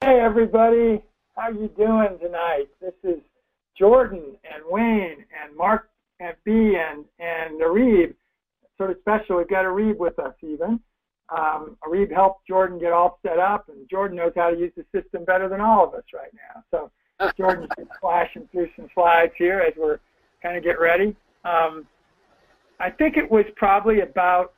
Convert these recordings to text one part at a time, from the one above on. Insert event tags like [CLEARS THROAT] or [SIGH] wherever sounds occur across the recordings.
Hey everybody, how you doing tonight? This is Jordan and Wayne and Mark and B and and Arib. Sort of special. We've got Arib with us even. Um, Arib helped Jordan get all set up, and Jordan knows how to use the system better than all of us right now. So Jordan's [LAUGHS] flashing through some slides here as we're kind of get ready. Um, I think it was probably about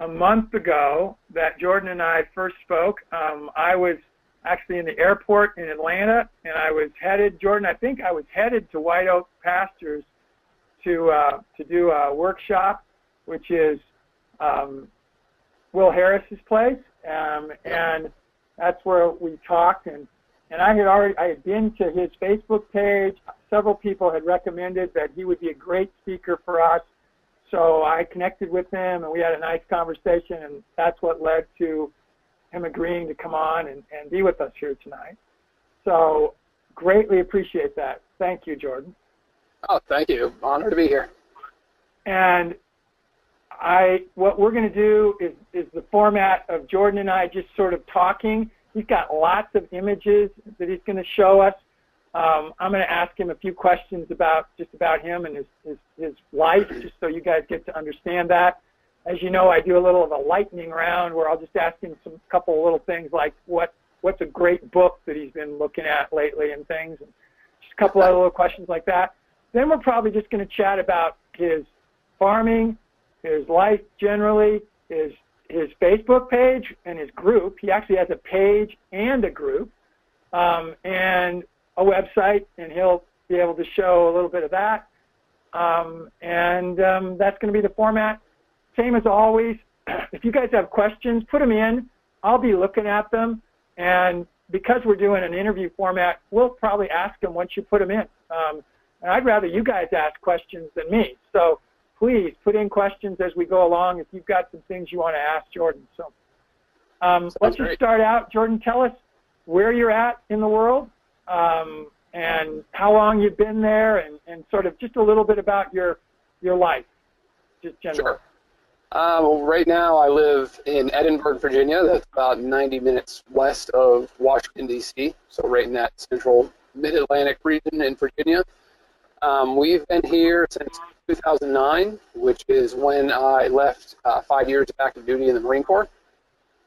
a month ago that Jordan and I first spoke. Um, I was actually in the airport in Atlanta, and I was headed, Jordan, I think I was headed to White Oak Pastures to uh, to do a workshop, which is um, Will Harris's place, um, and that's where we talked. and And I had already I had been to his Facebook page. Several people had recommended that he would be a great speaker for us. So I connected with him, and we had a nice conversation, and that's what led to him agreeing to come on and, and be with us here tonight. So greatly appreciate that. Thank you, Jordan. Oh, thank you. Honor to be here. And I, what we're going to do is, is the format of Jordan and I just sort of talking. He's got lots of images that he's going to show us. Um, I'm going to ask him a few questions about just about him and his, his, his life, just so you guys get to understand that. As you know, I do a little of a lightning round where I'll just ask him some couple of little things like what what's a great book that he's been looking at lately and things, and just a couple of little questions like that. Then we're probably just going to chat about his farming, his life generally, his his Facebook page and his group. He actually has a page and a group, um, and a website, and he'll be able to show a little bit of that. Um, and um, that's going to be the format. Same as always. [CLEARS THROAT] If you guys have questions, put them in. I'll be looking at them, and because we're doing an interview format, we'll probably ask them once you put them in. Um, and I'd rather you guys ask questions than me. So please put in questions as we go along if you've got some things you want to ask Jordan. So um, let's just start out. Jordan, tell us where you're at in the world um, and how long you've been there and, and sort of just a little bit about your, your life, just generally. Sure. Uh, well, right now I live in Edinburg, Virginia. That's about 90 minutes west of Washington, D.C., so right in that central mid-Atlantic region in Virginia. Um, we've been here since 2009, which is when I left uh, five years of active duty in the Marine Corps.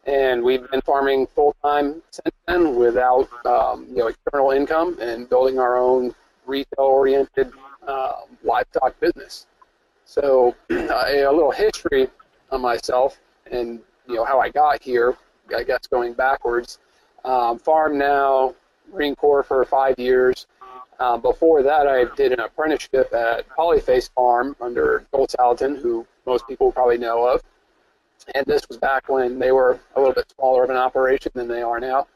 And we've been farming full time since then without um, you know external income and building our own retail oriented uh, livestock business. So [CLEARS THROAT] a little history on myself and you know how I got here. I guess going backwards. Um, farm now, Marine Corps for five years. Uh, before that, I did an apprenticeship at Polyface Farm under Joel Salatin, who most people probably know of. And this was back when they were a little bit smaller of an operation than they are now.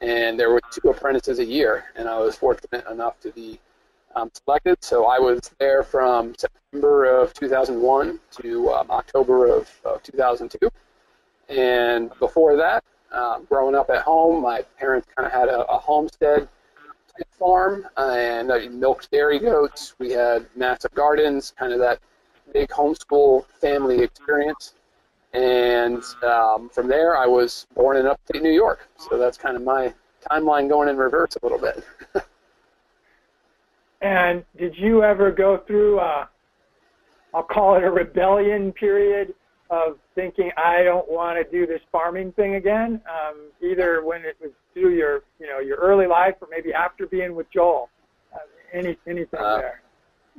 And there were two apprentices a year, and I was fortunate enough to be um, selected. So I was there from September of 2001 to um, October of, of 2002. And before that, uh, growing up at home, my parents kind of had a, a homestead type farm and milked dairy goats. We had massive gardens, kind of that big homeschool family experience. And um, from there, I was born in upstate New York. So that's kind of my timeline going in reverse a little bit. [LAUGHS] and did you ever go through, a, uh, I'll call it a rebellion period of thinking I don't want to do this farming thing again, um, either when it was through your you know your early life or maybe after being with Joel. Uh, any anything uh, there?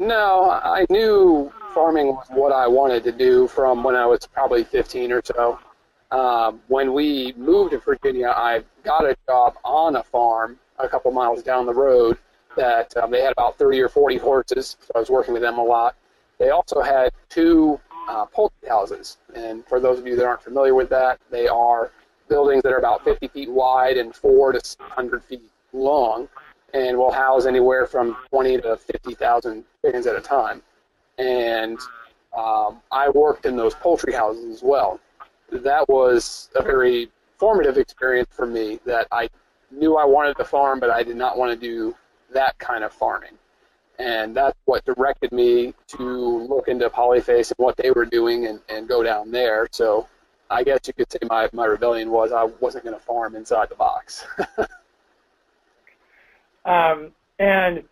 No, I knew farming was what I wanted to do from when I was probably 15 or so. Um, when we moved to Virginia, I got a job on a farm a couple miles down the road that um, they had about 30 or 40 horses, so I was working with them a lot. They also had two uh, poultry houses. And for those of you that aren't familiar with that, they are buildings that are about 50 feet wide and four to 600 feet long, and will house anywhere from 20 to 50,000 chickens at a time. And um, I worked in those poultry houses as well. That was a very formative experience for me that I knew I wanted to farm, but I did not want to do that kind of farming. And that's what directed me to look into Polyface and what they were doing and, and go down there. So I guess you could say my, my rebellion was I wasn't going to farm inside the box. [LAUGHS] um, and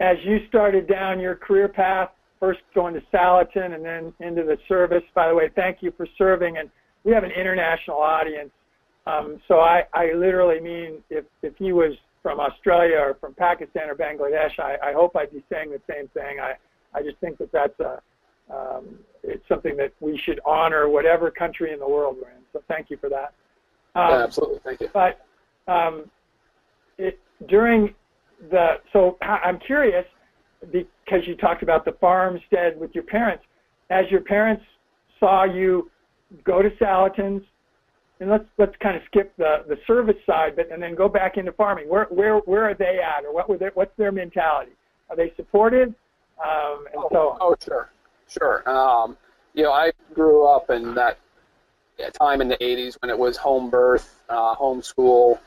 as you started down your career path, first going to Salatin and then into the service, by the way, thank you for serving. And we have an international audience. Um, so I, I literally mean if, if he was from Australia or from Pakistan or Bangladesh, I, I hope I'd be saying the same thing. I, I just think that that's a, um, it's something that we should honor whatever country in the world we're in. So thank you for that. Um, yeah, absolutely. Thank you. But um, it, during the, so I'm curious because you talked about the farmstead with your parents. As your parents saw you go to Salatin's, and let's let's kind of skip the the service side, but and then go back into farming. Where where where are they at, or what were their, what's their mentality? Are they supportive? Um, and oh, so on. oh sure, sure. Um, you know, I grew up in that time in the 80s when it was home birth, uh, homeschool.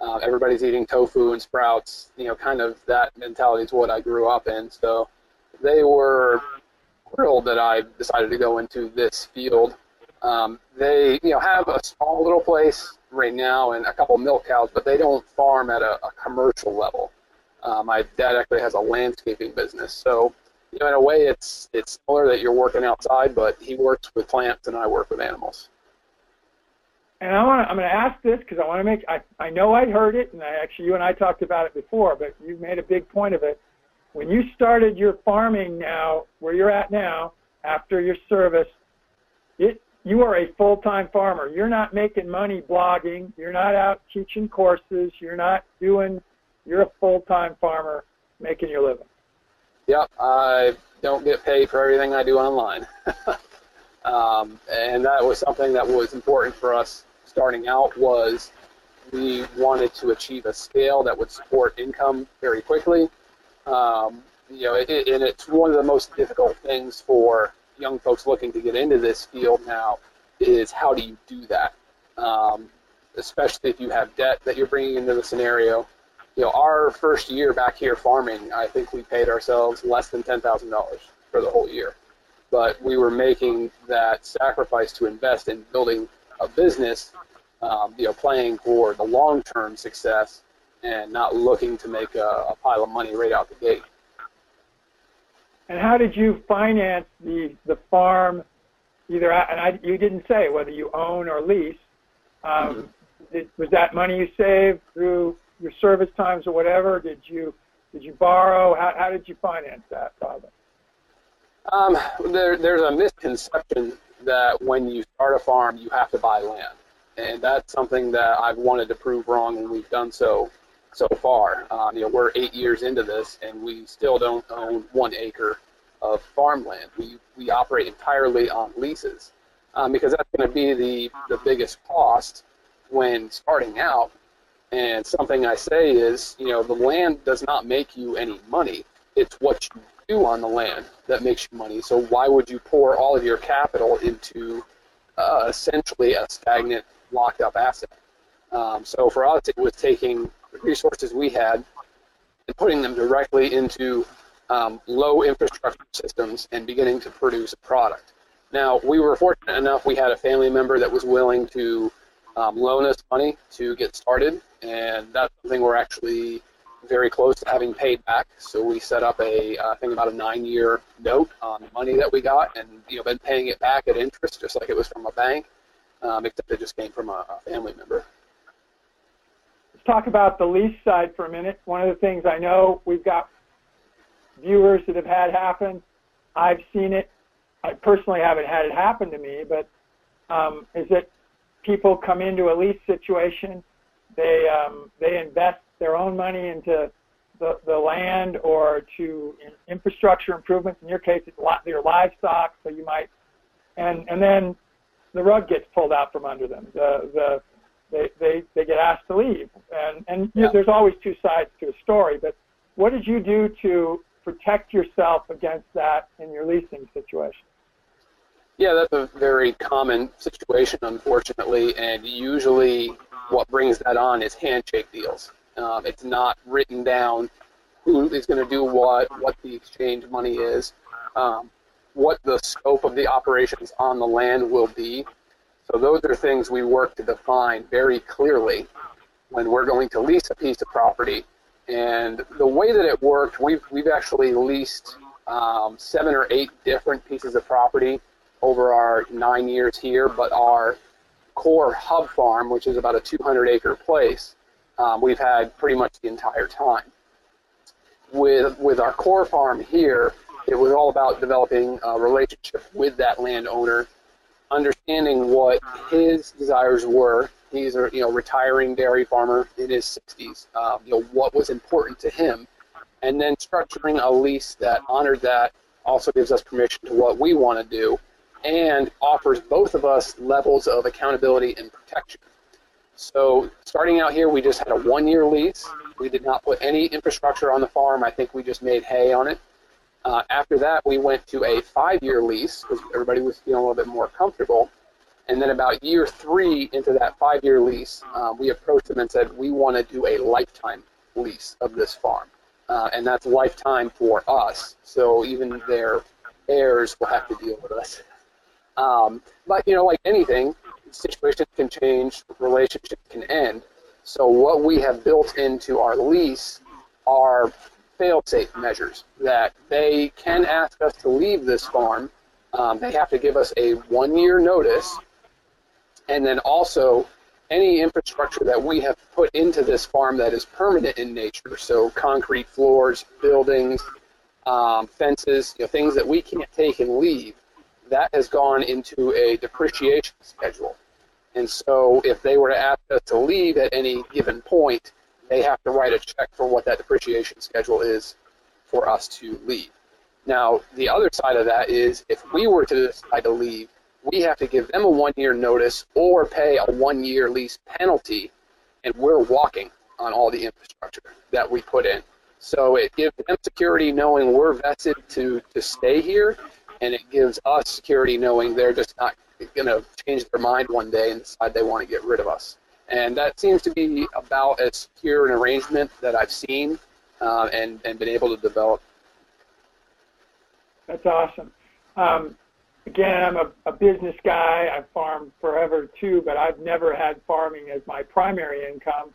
Uh, everybody's eating tofu and sprouts. You know, kind of that mentality is what I grew up in. So they were thrilled that I decided to go into this field. Um, they, you know, have a small little place right now and a couple milk cows, but they don't farm at a, a commercial level. Uh, my dad actually has a landscaping business, so you know, in a way, it's it's similar that you're working outside, but he works with plants and I work with animals. And I want I'm going to ask this because I want to make I I know I'd heard it, and I actually you and I talked about it before, but you made a big point of it. When you started your farming now, where you're at now, after your service, it you are a full-time farmer. You're not making money blogging. You're not out teaching courses. You're not doing. You're a full-time farmer making your living. Yep, I don't get paid for everything I do online, [LAUGHS] um, and that was something that was important for us starting out. Was we wanted to achieve a scale that would support income very quickly. Um, you know, it, and it's one of the most difficult things for young folks looking to get into this field now is how do you do that? Um, especially if you have debt that you're bringing into the scenario. You know, our first year back here farming, I think we paid ourselves less than ten thousand dollars for the whole year, but we were making that sacrifice to invest in building a business. Um, you know, playing for the long-term success and not looking to make a, a pile of money right out the gate. And how did you finance the the farm? Either and I, you didn't say whether you own or lease. Um, mm-hmm. did, was that money you saved through your service times or whatever? Did you did you borrow? How, how did you finance that project? Um, there, there's a misconception that when you start a farm, you have to buy land, and that's something that I've wanted to prove wrong, and we've done so so far. Um, you know, we're eight years into this, and we still don't own one acre of farmland. We we operate entirely on leases um, because that's going to be the the biggest cost when starting out. And something I say is, you know, the land does not make you any money. It's what you do on the land that makes you money. So why would you pour all of your capital into uh, essentially a stagnant, locked up asset? Um, so for us, it was taking resources we had and putting them directly into um, low infrastructure systems and beginning to produce a product. Now, we were fortunate enough, we had a family member that was willing to um, loan us money to get started, and that's something we're actually very close to having paid back. So we set up a, I think about a nine-year note on the money that we got, and you know, been paying it back at interest, just like it was from a bank, um, except it just came from a, a family member Let's talk about the lease side for a minute. One of the things I know we've got viewers that have had happen. I've seen it. I personally haven't had it happen to me, but um, is that people come into a lease situation, they um, they invest their own money into the, the land or to infrastructure improvements. In your case, it's their livestock, so you might, and and then the rug gets pulled out from under them. The the they they, they get asked to leave, and and yeah. there's always two sides to a story. But what did you do to protect yourself against that in your leasing situation? Yeah, that's a very common situation, unfortunately, and usually what brings that on is handshake deals. Um, it's not written down who is going to do what, what the exchange money is, um, what the scope of the operations on the land will be. So those are things we work to define very clearly when we're going to lease a piece of property. And the way that it worked, we've, we've actually leased um, seven or eight different pieces of property over our nine years here, but our core hub farm, which is about a 200 acre place, um, we've had pretty much the entire time. With, with our core farm here, it was all about developing a relationship with that landowner, understanding what his desires were. He's a you know retiring dairy farmer in his 60s. Um, you know what was important to him, and then structuring a lease that honored that also gives us permission to what we want to do, and offers both of us levels of accountability and protection. So starting out here, we just had a one-year lease. We did not put any infrastructure on the farm. I think we just made hay on it. Uh, after that, we went to a five-year lease because everybody was feeling a little bit more comfortable. And then about year three into that five-year lease, um, we approached them and said, we want to do a lifetime lease of this farm. Uh, and that's lifetime for us. So even their heirs will have to deal with us. Um, but, you know, like anything, situations can change, relationships can end. So what we have built into our lease are fail-safe measures that they can ask us to leave this farm. Um, they have to give us a one-year notice, and then also any infrastructure that we have put into this farm that is permanent in nature, so concrete floors, buildings, um, fences, you know, things that we can't take and leave, that has gone into a depreciation schedule. And so if they were to ask us to leave at any given point, they have to write a check for what that depreciation schedule is for us to leave. Now, the other side of that is if we were to decide to leave, we have to give them a one year notice or pay a one year lease penalty, and we're walking on all the infrastructure that we put in. So it gives them security knowing we're vested to, to stay here, and it gives us security knowing they're just not going to change their mind one day and decide they want to get rid of us. And that seems to be about as pure an arrangement that I've seen uh, and, and been able to develop. That's awesome. Um, again, I'm a, a business guy. I've farmed forever too, but I've never had farming as my primary income.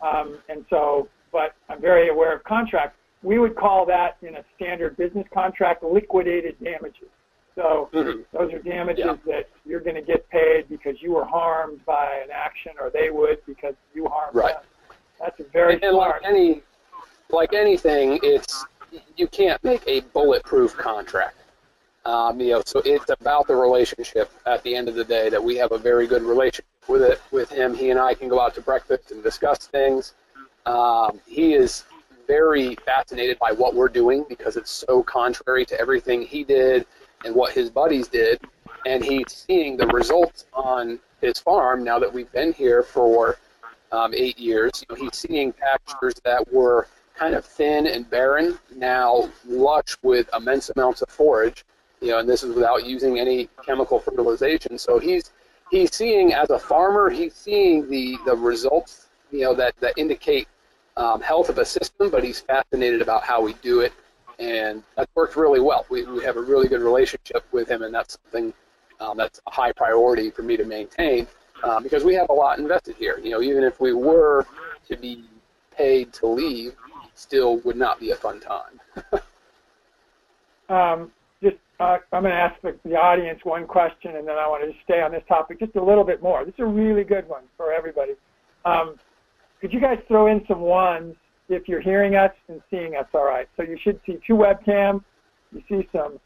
Um, and so, but I'm very aware of contracts. We would call that in a standard business contract liquidated damages. So mm-hmm. those are damages yeah. that you're going to get paid because you were harmed by an action, or they would because you harmed right. them. That's a very and, and smart. like any, like anything, it's you can't make a bulletproof contract. Um, you know, so it's about the relationship. At the end of the day, that we have a very good relationship with it with him. He and I can go out to breakfast and discuss things. Um, he is very fascinated by what we're doing because it's so contrary to everything he did and what his buddies did, and he's seeing the results on his farm now that we've been here for um, eight years. You know, he's seeing pastures that were kind of thin and barren now lush with immense amounts of forage. You know, and this is without using any chemical fertilization. So he's he's seeing as a farmer, he's seeing the the results. You know that that indicate um, health of a system, but he's fascinated about how we do it and that worked really well. We, we have a really good relationship with him, and that's something um, that's a high priority for me to maintain um, because we have a lot invested here. You know, even if we were to be paid to leave, still would not be a fun time. um, just, uh, I'm going to ask the, the audience one question, and then I want to stay on this topic just a little bit more. This is a really good one for everybody. Um, could you guys throw in some ones if you're hearing us and seeing us all right. So you should see two webcams. You see some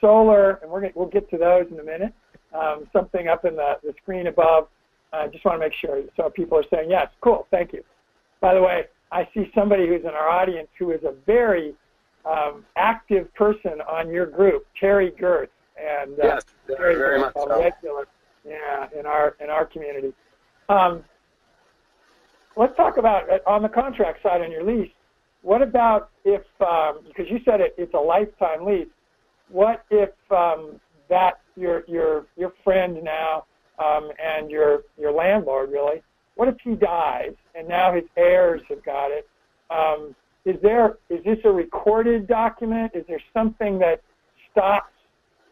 solar, and we're gonna, we'll get to those in a minute. Um, something up in the, the screen above. I uh, just want to make sure. So people are saying, yes, cool, thank you. By the way, I see somebody who's in our audience who is a very um, active person on your group, Terry Gertz. and uh, yes, very, very much so. regular, yeah, in our in our community. Um, let's talk about uh, on the contract side on your lease. What about if, um, because you said it, it's a lifetime lease. What if um, that your your your friend now um, and your your landlord really? What if he dies and now his heirs have got it? Um, is there is this a recorded document? Is there something that stops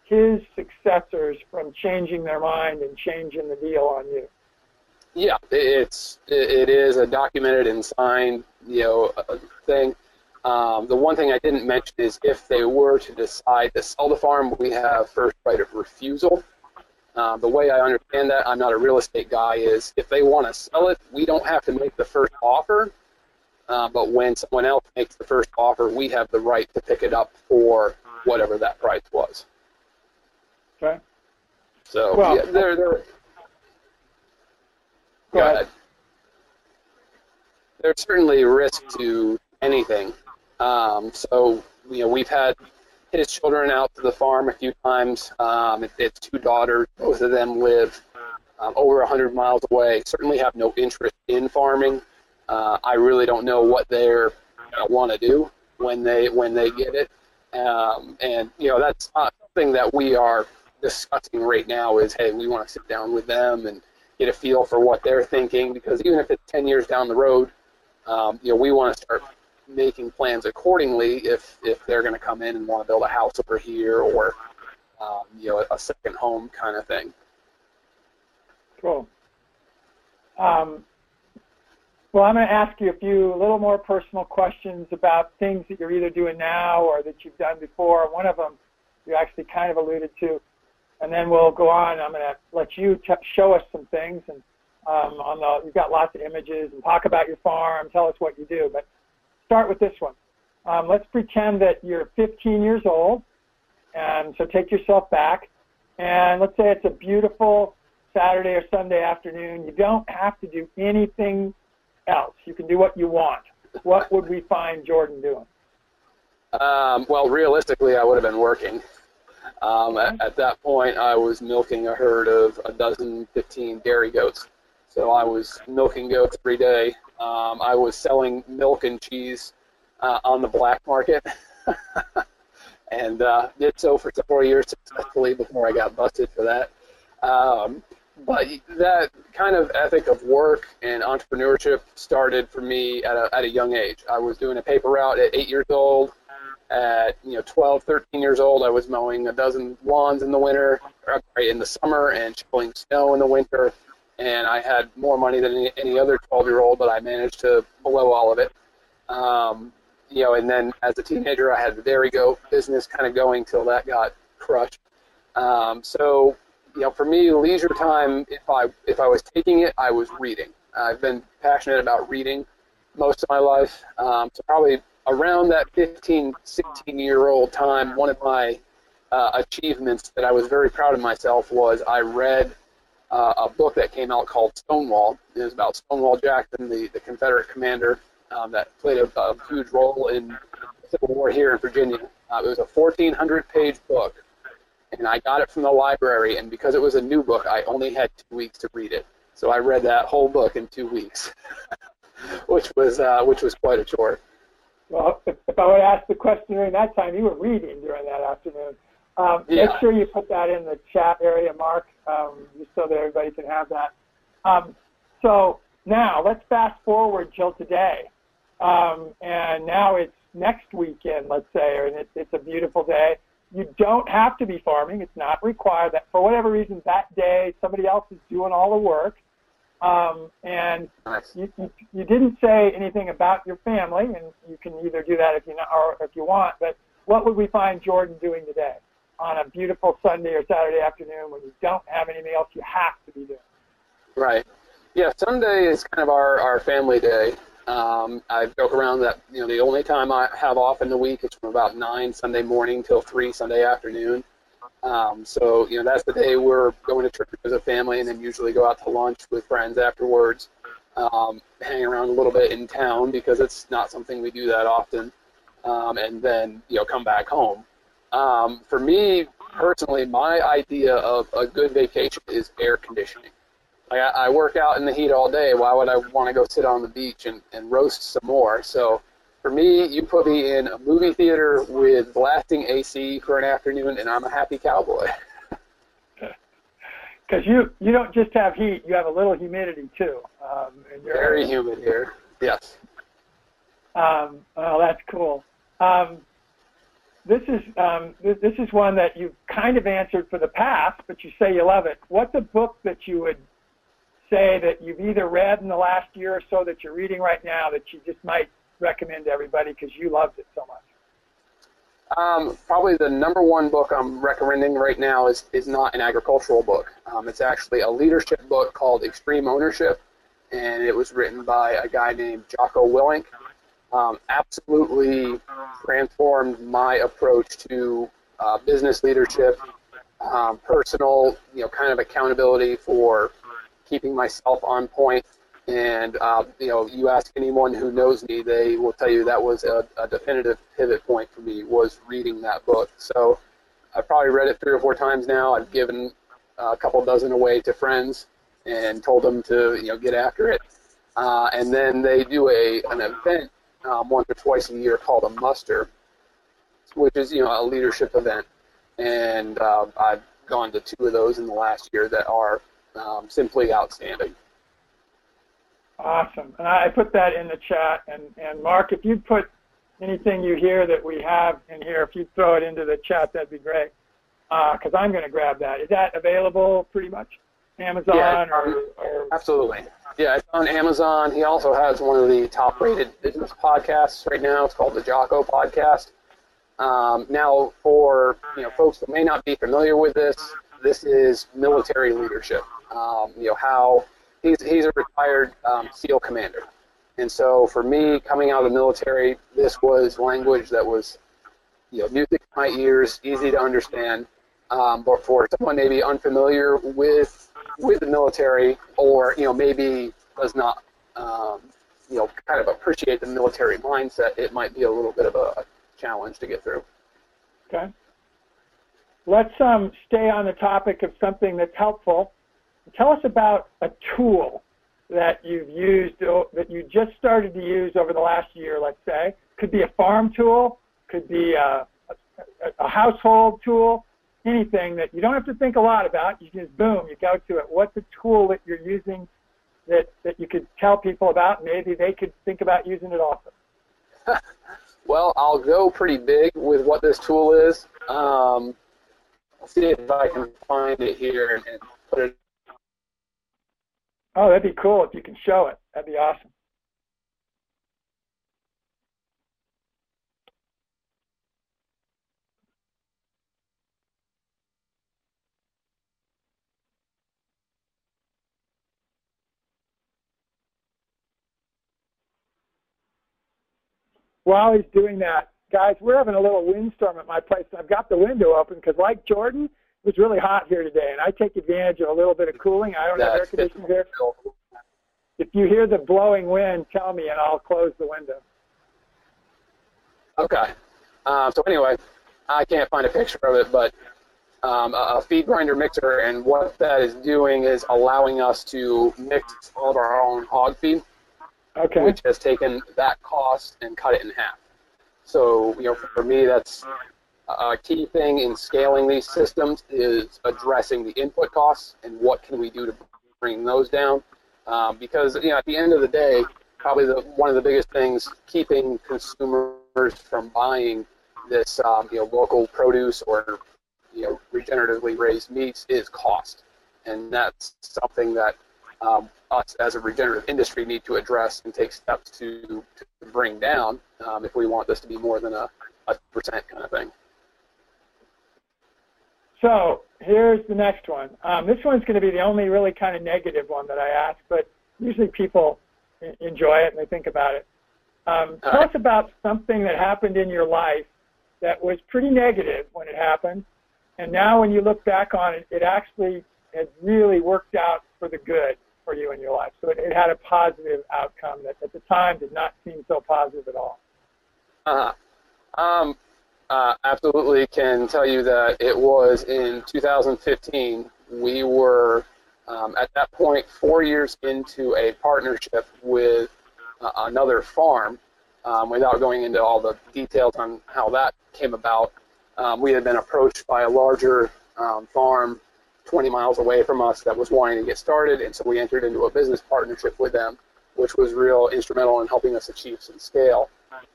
his successors from changing their mind and changing the deal on you? Yeah, it's it is a documented and signed you know thing. Um, the one thing I didn't mention is if they were to decide to sell the farm, we have first right of refusal. Um, the way I understand that, I'm not a real estate guy, is if they want to sell it, we don't have to make the first offer. Uh, but when someone else makes the first offer, we have the right to pick it up for whatever that price was. Okay. So well, yeah, they're, they're, go, go ahead. ahead. There's certainly risk to anything. Um, so you know we've had his children out to the farm a few times. Um, it's two daughters. Both of them live um, over 100 miles away. Certainly have no interest in farming. Uh, I really don't know what they're want to do when they when they get it. Um, and you know that's not something that we are discussing right now. Is hey, we want to sit down with them and get a feel for what they're thinking because even if it's 10 years down the road, um, you know we want to start making plans accordingly if if they're going to come in and want to build a house over here or um, you know a, second home kind of thing. Cool. Um, well, I'm going to ask you a few little more personal questions about things that you're either doing now or that you've done before. One of them you actually kind of alluded to, and then we'll go on. I'm going to let you t- show us some things and um, on the you've got lots of images and talk about your farm, tell us what you do, but start with this one. Um, let's pretend that you're 15 years old, and so take yourself back, and let's say it's a beautiful Saturday or Sunday afternoon. You don't have to do anything else. You can do what you want. What would we find Jordan doing? Um, well, realistically, I would have been working. Um, at, at, that point, I was milking a herd of a dozen, 15 dairy goats. So I was milking goats every day. Um, I was selling milk and cheese uh, on the black market, [LAUGHS] and uh, did so for four years successfully before I got busted for that. Um, but that kind of ethic of work and entrepreneurship started for me at a, at a young age. I was doing a paper route at eight years old. At you know 12, 13 years old, I was mowing a dozen lawns in the winter, in the summer, and shoveling snow in the winter and I had more money than any, any other 12 year old, but I managed to blow all of it. Um, you know, and then as a teenager, I had the dairy goat business kind of going till that got crushed. Um, so, you know, for me, leisure time, if I if I was taking it, I was reading. I've been passionate about reading most of my life. Um, so probably around that 15, 16 year old time, one of my uh, achievements that I was very proud of myself was I read uh, a book that came out called Stonewall. It was about Stonewall Jackson, the, the Confederate commander um, that played a, a, huge role in the Civil War here in Virginia. Uh, it was a 1,400 page book, and I got it from the library, and because it was a new book, I only had two weeks to read it. So I read that whole book in two weeks, [LAUGHS] which was uh, which was quite a chore. Well, if, if I would ask the question during that time, you were reading during that afternoon. Um, yeah. Make sure you put that in the chat area, Mark, um, just so that everybody can have that. Um, so now let's fast forward till today, um, and now it's next weekend, let's say, and it's, it's a beautiful day. You don't have to be farming; it's not required. That for whatever reason, that day somebody else is doing all the work. Um, and nice. you, you, you didn't say anything about your family, and you can either do that if you know, or if you want. But what would we find Jordan doing today? on a beautiful Sunday or Saturday afternoon when you don't have anything else you have to be doing. Right. Yeah, Sunday is kind of our, our family day. Um, I joke around that you know the only time I have off in the week is from about nine Sunday morning till three Sunday afternoon. Um, so you know that's the day we're going to church as a family, and then usually go out to lunch with friends afterwards. Um, hang around a little bit in town because it's not something we do that often, um, and then you know come back home. Um, for me personally, my idea of a good vacation is air conditioning. Like I, I work out in the heat all day. Why would I want to go sit on the beach and, and roast some more? So for me, you put me in a movie theater with blasting AC for an afternoon, and I'm a happy cowboy. [LAUGHS] Because you you don't just have heat, you have a little humidity too. Um, Very humid here. Yes. Um, oh, that's cool. Um, this is um, th- this is one that you've kind of answered for the past, but you say you love it. What's a book that you would say that you've either read in the last year or so that you're reading right now that you just might recommend to everybody because you loved it so much? Um, probably the number one book I'm recommending right now is, is not an agricultural book. Um, it's actually a leadership book called Extreme Ownership, and it was written by a guy named Jocko Willink. Um, absolutely transformed my approach to uh, business leadership, um, personal, you know, kind of accountability for keeping myself on point. And uh, you know, you ask anyone who knows me, they will tell you that was a, a definitive pivot point for me was reading that book. So I've probably read it three or four times now. I've given a couple dozen away to friends and told them to you know get after it. Uh, and then they do a an event um, once or twice a year called a muster, which is you know a leadership event. And uh, I've gone to two of those in the last year that are um, simply outstanding. Awesome. And I put that in the chat. And, and Mark, if you put anything you hear that we have in here, if you throw it into the chat, that'd be great. Because uh, I'm going to grab that. Is that available pretty much? Amazon Yeah, or, or Absolutely. Yeah, it's on Amazon. He also has one of the top-rated business podcasts right now. It's called the Jocko Podcast. Um, now, for you know folks that may not be familiar with this, this is military leadership. Um, you know how he's he's a retired um, SEAL commander, and so for me, coming out of the military, this was language that was you know music to my ears, easy to understand. Um, but for someone maybe unfamiliar with with the military, or you know maybe does not um, you know kind of appreciate the military mindset, it might be a little bit of a challenge to get through. Okay. Let's um, stay on the topic of something that's helpful. Tell us about a tool that you've used, that you just started to use over the last year, let's say. Could be a farm tool, could be a, a, a household tool, anything that you don't have to think a lot about. You just, boom, you go to it. What's a tool that you're using that, that you could tell people about? Maybe they could think about using it also. [LAUGHS] Well, I'll go pretty big with what this tool is. Um, see if I can find it here and put it. Oh, that'd be cool if you can show it. That'd be awesome. While he's doing that, guys, we're having a little windstorm at my place. I've got the window open because, like Jordan, it was really hot here today, and I take advantage of a little bit of cooling. I don't have air conditioning here. If you hear the blowing wind, tell me, and I'll close the window. Okay. Um, so anyway, I can't find a picture of it, but um, a, a feed grinder mixer, and what that is doing is allowing us to mix all of our own hog feed. Okay. which has taken that cost and cut it in half. So, you know, for me, that's a key thing in scaling these systems is addressing the input costs and what can we do to bring those down. Um, because, you know, at the end of the day, probably the, one of the biggest things keeping consumers from buying this, um, you know, local produce or, you know, regeneratively raised meats is cost. And that's something that um, us as a regenerative industry need to address and take steps to, to bring down um, if we want this to be more than a, a percent kind of thing. So here's the next one. Um, this one's going to be the only really kind of negative one that I ask, but usually people enjoy it and they think about it. Um, tell right. us about something that happened in your life that was pretty negative when it happened, and now when you look back on it, it actually has really worked out for the good for you in your life. So it, it had a positive outcome that at the time did not seem so positive at all. Uh, um, uh, absolutely can tell you that it was in 2015. We were Um, at that point, four years into a partnership with uh, another farm, um, without going into all the details on how that came about, um, we had been approached by a larger um, farm 20 miles away from us that was wanting to get started, and so we entered into a business partnership with them, which was real instrumental in helping us achieve some scale.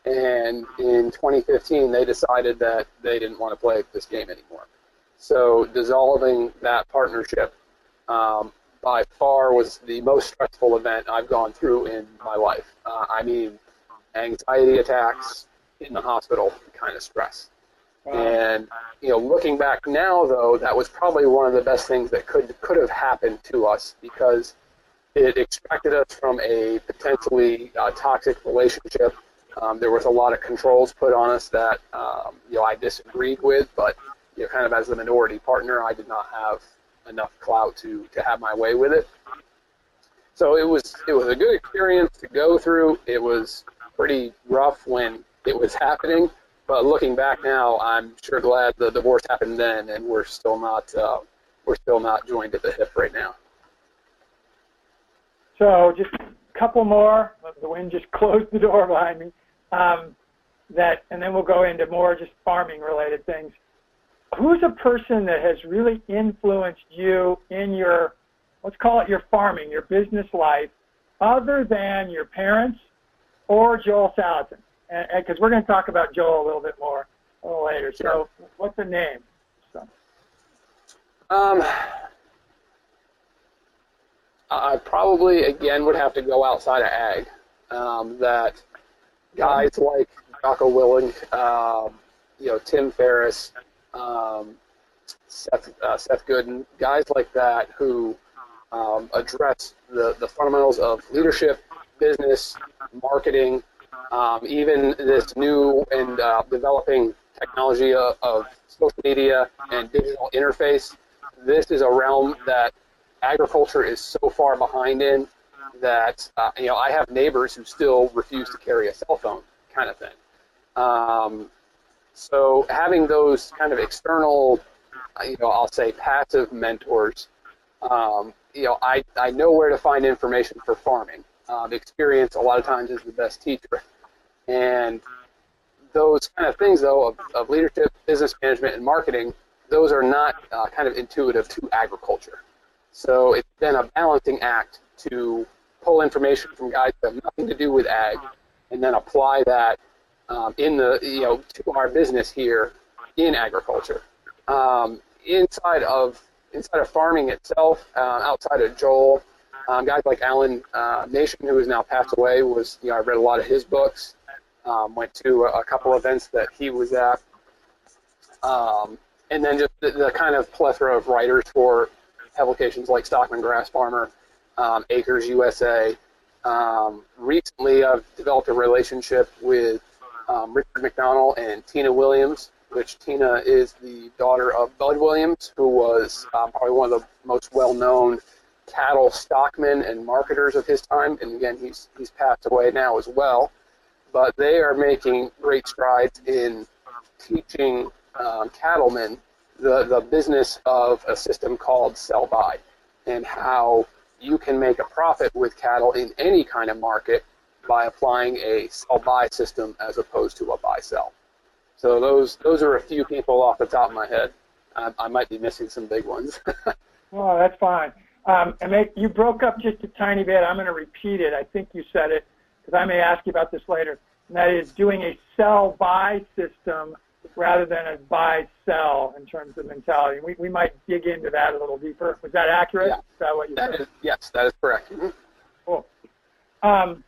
And in 2015, they decided that they didn't want to play this game anymore. So dissolving that partnership um, by far was the most stressful event I've gone through in my life. Uh, I mean, anxiety attacks in the hospital kind of stress. And you know, looking back now, though, that was probably one of the best things that could could have happened to us because it extracted us from a potentially uh, toxic relationship. Um, there was a lot of controls put on us that um, you know I disagreed with, but you know, kind of as the minority partner, I did not have enough clout to to have my way with it. So it was it was a good experience to go through. It was pretty rough when it was happening, but looking back now, I'm sure glad the divorce happened then, and we're still not uh, we're still not joined at the hip right now. So just a couple more. The wind just [LAUGHS] closed the door behind me. Um, that, and then we'll go into more just farming related things. Who's a person that has really influenced you in your, let's call it your farming, your business life, other than your parents or Joel Salatin? because we're going to talk about Joel a little bit more a little later. So, what's the name? So. Um, I probably again would have to go outside of ag. Um, that guys like Jocko Willink, um, you know, Tim Ferriss, um, Seth, uh, Seth Godin, guys like that who um, address the, the fundamentals of leadership, business, marketing, um, even this new and uh, developing technology of, of, social media and digital interface, this is a realm that agriculture is so far behind in that uh, you know I have neighbors who still refuse to carry a cell phone, kind of thing. Um, so having those kind of external, you know, I'll say passive mentors, um, you know, I, I know where to find information for farming. Um, experience a lot of times is the best teacher. And those kind of things, though, of, of leadership, business management, and marketing, those are not uh, kind of intuitive to agriculture. So it's been a balancing act to pull information from guys that have nothing to do with ag, and then apply that um, in the you know to our business here in agriculture. Um, inside of inside of farming itself, uh, outside of Joel, um, guys like Allan uh, Nation, who has now passed away, was you know I read a lot of his books. Um, went to a, couple events that he was at, um, and then just the, the, kind of plethora of writers for publications like Stockman Grass Farmer, um, Acres USA. Um, recently, I've developed a relationship with um, Richard McDonald and Tina Williams, which Tina is the daughter of Bud Williams, who was um, probably one of the most well-known cattle stockmen and marketers of his time. And again, he's he's passed away now as well but they are making great strides in teaching um, cattlemen the, the business of a system called sell buy and how you can make a profit with cattle in any kind of market by applying a sell buy system as opposed to a buy sell. So those those are a few people off the top of my head. I, I might be missing some big ones. [LAUGHS] oh, that's fine. Um, and you broke up just a tiny bit. I'm going to repeat it. I think you said it because I may ask you about this later, and that is doing a sell-buy system rather than a buy-sell in terms of mentality. We, we might dig into that a little deeper. Was that accurate? Yeah. Is that what you that said? Is, yes, that is correct. Cool. Um,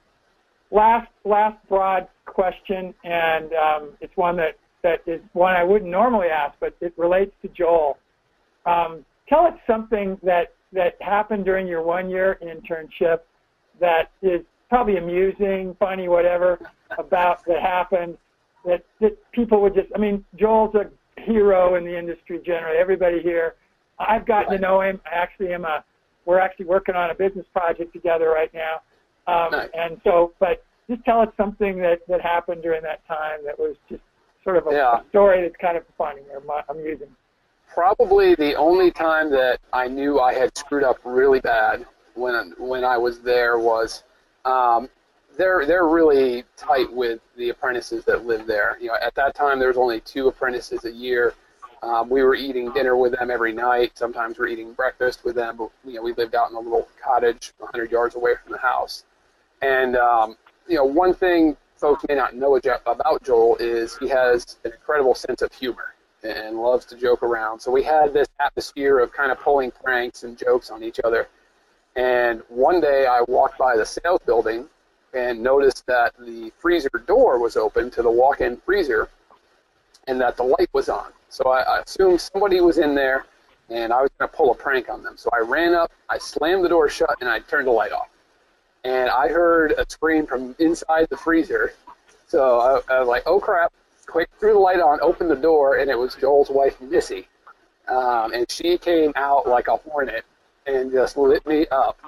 last, last broad question, and um, it's one that, that is one I wouldn't normally ask, but it relates to Joel. Um, tell us something that, that happened during your one-year internship that is probably amusing, funny, whatever about that happened. That, that people would just, I mean, Joel's a hero in the industry generally. Everybody here, I've gotten right. to know him. I actually am a, we're actually working on a business project together right now. Um, nice. And so, but just tell us something that, that happened during that time that was just sort of a, yeah. story that's kind of funny or amusing. probably the only time that I knew I had screwed up really bad when when I was there was um, they're they're really tight with the apprentices that live there. You know, at that time there was only two apprentices a year. Um, we were eating dinner with them every night. Sometimes we're eating breakfast with them. But you know, we lived out in a little cottage 100 yards away from the house. And um, you know, one thing folks may not know about Joel is he has an incredible sense of humor and loves to joke around. So we had this atmosphere of kind of pulling pranks and jokes on each other. And one day I walked by the sales building and noticed that the freezer door was open to the walk-in freezer and that the light was on. So I, I assumed somebody was in there and I was going to pull a prank on them. So I ran up, I slammed the door shut, and I turned the light off. And I heard a scream from inside the freezer. So I, I was like, oh crap, quick threw the light on, opened the door, and it was Joel's wife, Missy. Um, and she came out like a hornet and just lit me up,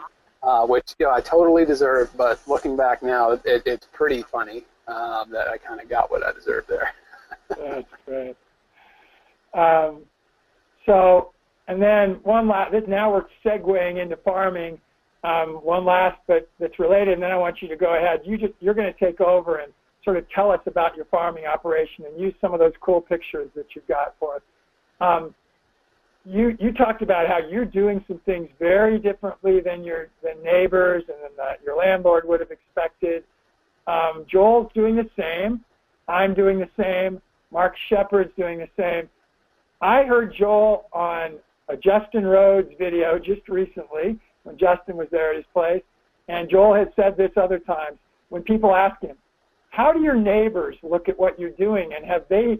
uh, which you know I totally deserved. But looking back now, it, it's pretty funny um, that I kind of got what I deserved there. [LAUGHS] That's great. Um, so, and then one last. Now we're segueing into farming. Um, one last, but that's related, and then I want you to go ahead. You just you're going to take over and sort of tell us about your farming operation and use some of those cool pictures that you've got for us. Um, you you talked about how you're doing some things very differently than your than neighbors and than the, your landlord would have expected. Um, Joel's doing the same. I'm doing the same. Mark Shepard's doing the same. I heard Joel on a Justin Rhodes video just recently when Justin was there at his place, and Joel had said this other times when people ask him, how do your neighbors look at what you're doing, and have they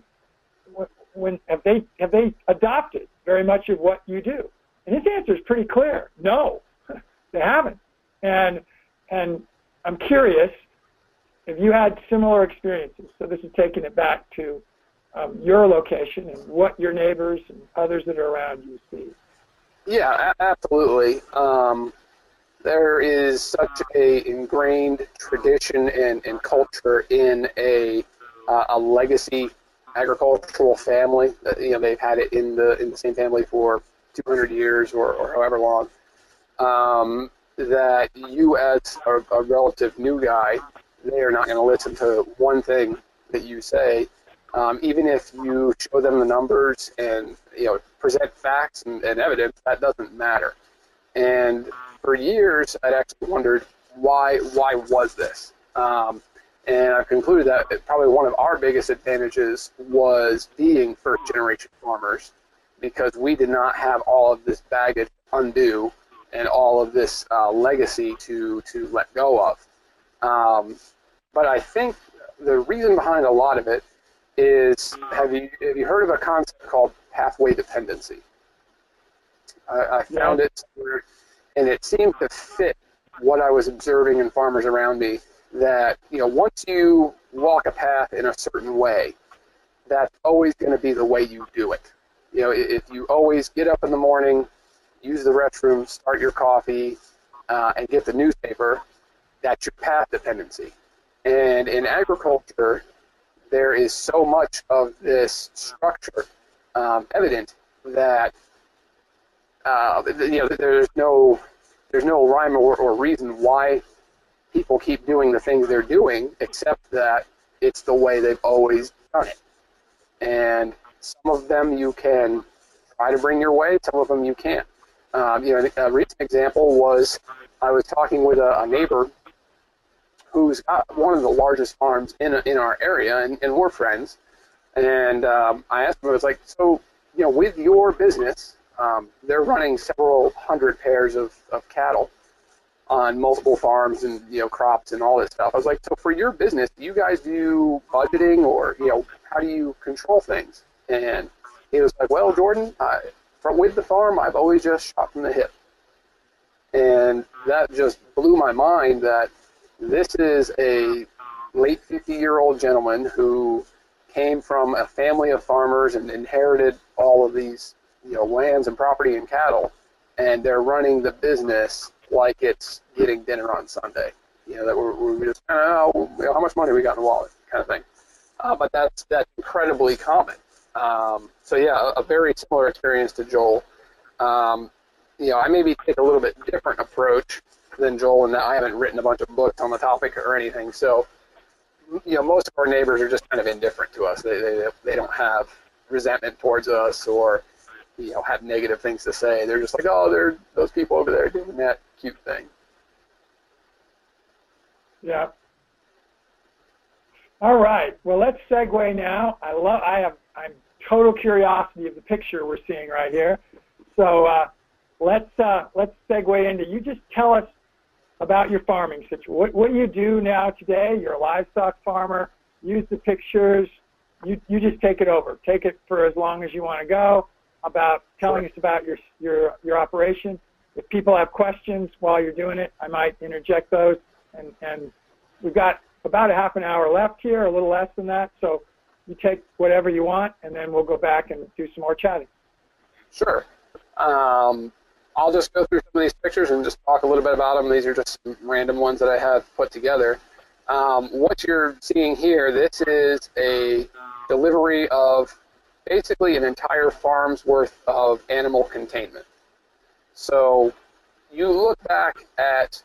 when have they have they adopted very much of what you do? And his answer is pretty clear: no, [LAUGHS] they haven't. And and I'm curious if you had similar experiences. So this is taking it back to um, your location and what your neighbors and others that are around you see. Yeah, absolutely. Um, there is such a ingrained tradition and, and culture in a uh, a legacy agricultural family. Uh, you know, they've had it in the in the same family for 200 years or, or however long. Um, that you, as a, a relative new guy, they are not going to listen to one thing that you say, um, even if you show them the numbers and you know present facts and, and evidence. That doesn't matter. And for years, I'd actually wondered why why was this? Um, and I concluded that probably one of our biggest advantages was being first generation farmers because we did not have all of this baggage to undo and all of this uh, legacy to, to let go of. Um, but I think the reason behind a lot of it is have you, have you heard of a concept called pathway dependency? I, I found yeah. it and it seemed to fit what I was observing in farmers around me. That you know, once you walk a path in a certain way, that's always going to be the way you do it. You know, if you always get up in the morning, use the restroom, start your coffee, uh, and get the newspaper, that's your path dependency. And in agriculture, there is so much of this structure um, evident that uh, you know, there's no there's no rhyme or, or reason why people keep doing the things they're doing, except that it's the way they've always done it. And some of them you can try to bring your way, some of them you can't. Um, you know, a recent example was I was talking with a, a neighbor who's got one of the largest farms in in our area, and, and we're friends. And um, I asked him, I was like, so, you know, with your business, um, they're running several hundred pairs of, of cattle on multiple farms and you know crops and all this stuff. I was like, so for your business, do you guys do budgeting or you know how do you control things? And he was like, well, Jordan, I, from with the farm, I've always just shot from the hip, and that just blew my mind that this is a late 50 year old gentleman who came from a family of farmers and inherited all of these you know lands and property and cattle, and they're running the business like it's getting dinner on Sunday. You know that we're, we're just oh, you know, how much money we got in the wallet kind of thing. Uh, but that's that's incredibly common. Um, so yeah, a, a, very similar experience to Joel. Um, you know, I maybe take a little bit different approach than Joel in that I haven't written a bunch of books on the topic or anything. So, you know, most of our neighbors are just kind of indifferent to us. They, they, they don't have resentment towards us or, you know, have negative things to say. They're just like, oh, they're those people over there doing that cute thing. Yeah. All right. Well, let's segue now. I love. I have. I'm total curiosity of the picture we're seeing right here. So uh, let's uh, let's segue into. You just tell us about your farming situation. What, what do you do now today? You're a livestock farmer. Use the pictures. You you just take it over. Take it for as long as you want to go. About telling us about your your your operation. If people have questions while you're doing it, I might interject those. And and we've got about a half an hour left here, a little less than that. So you take whatever you want, and then we'll go back and do some more chatting. Sure. Um, I'll just go through some of these pictures and just talk a little bit about them. These are just random ones that I have put together. Um, what you're seeing here, this is a delivery of basically an entire farm's worth of animal containment. So you look back at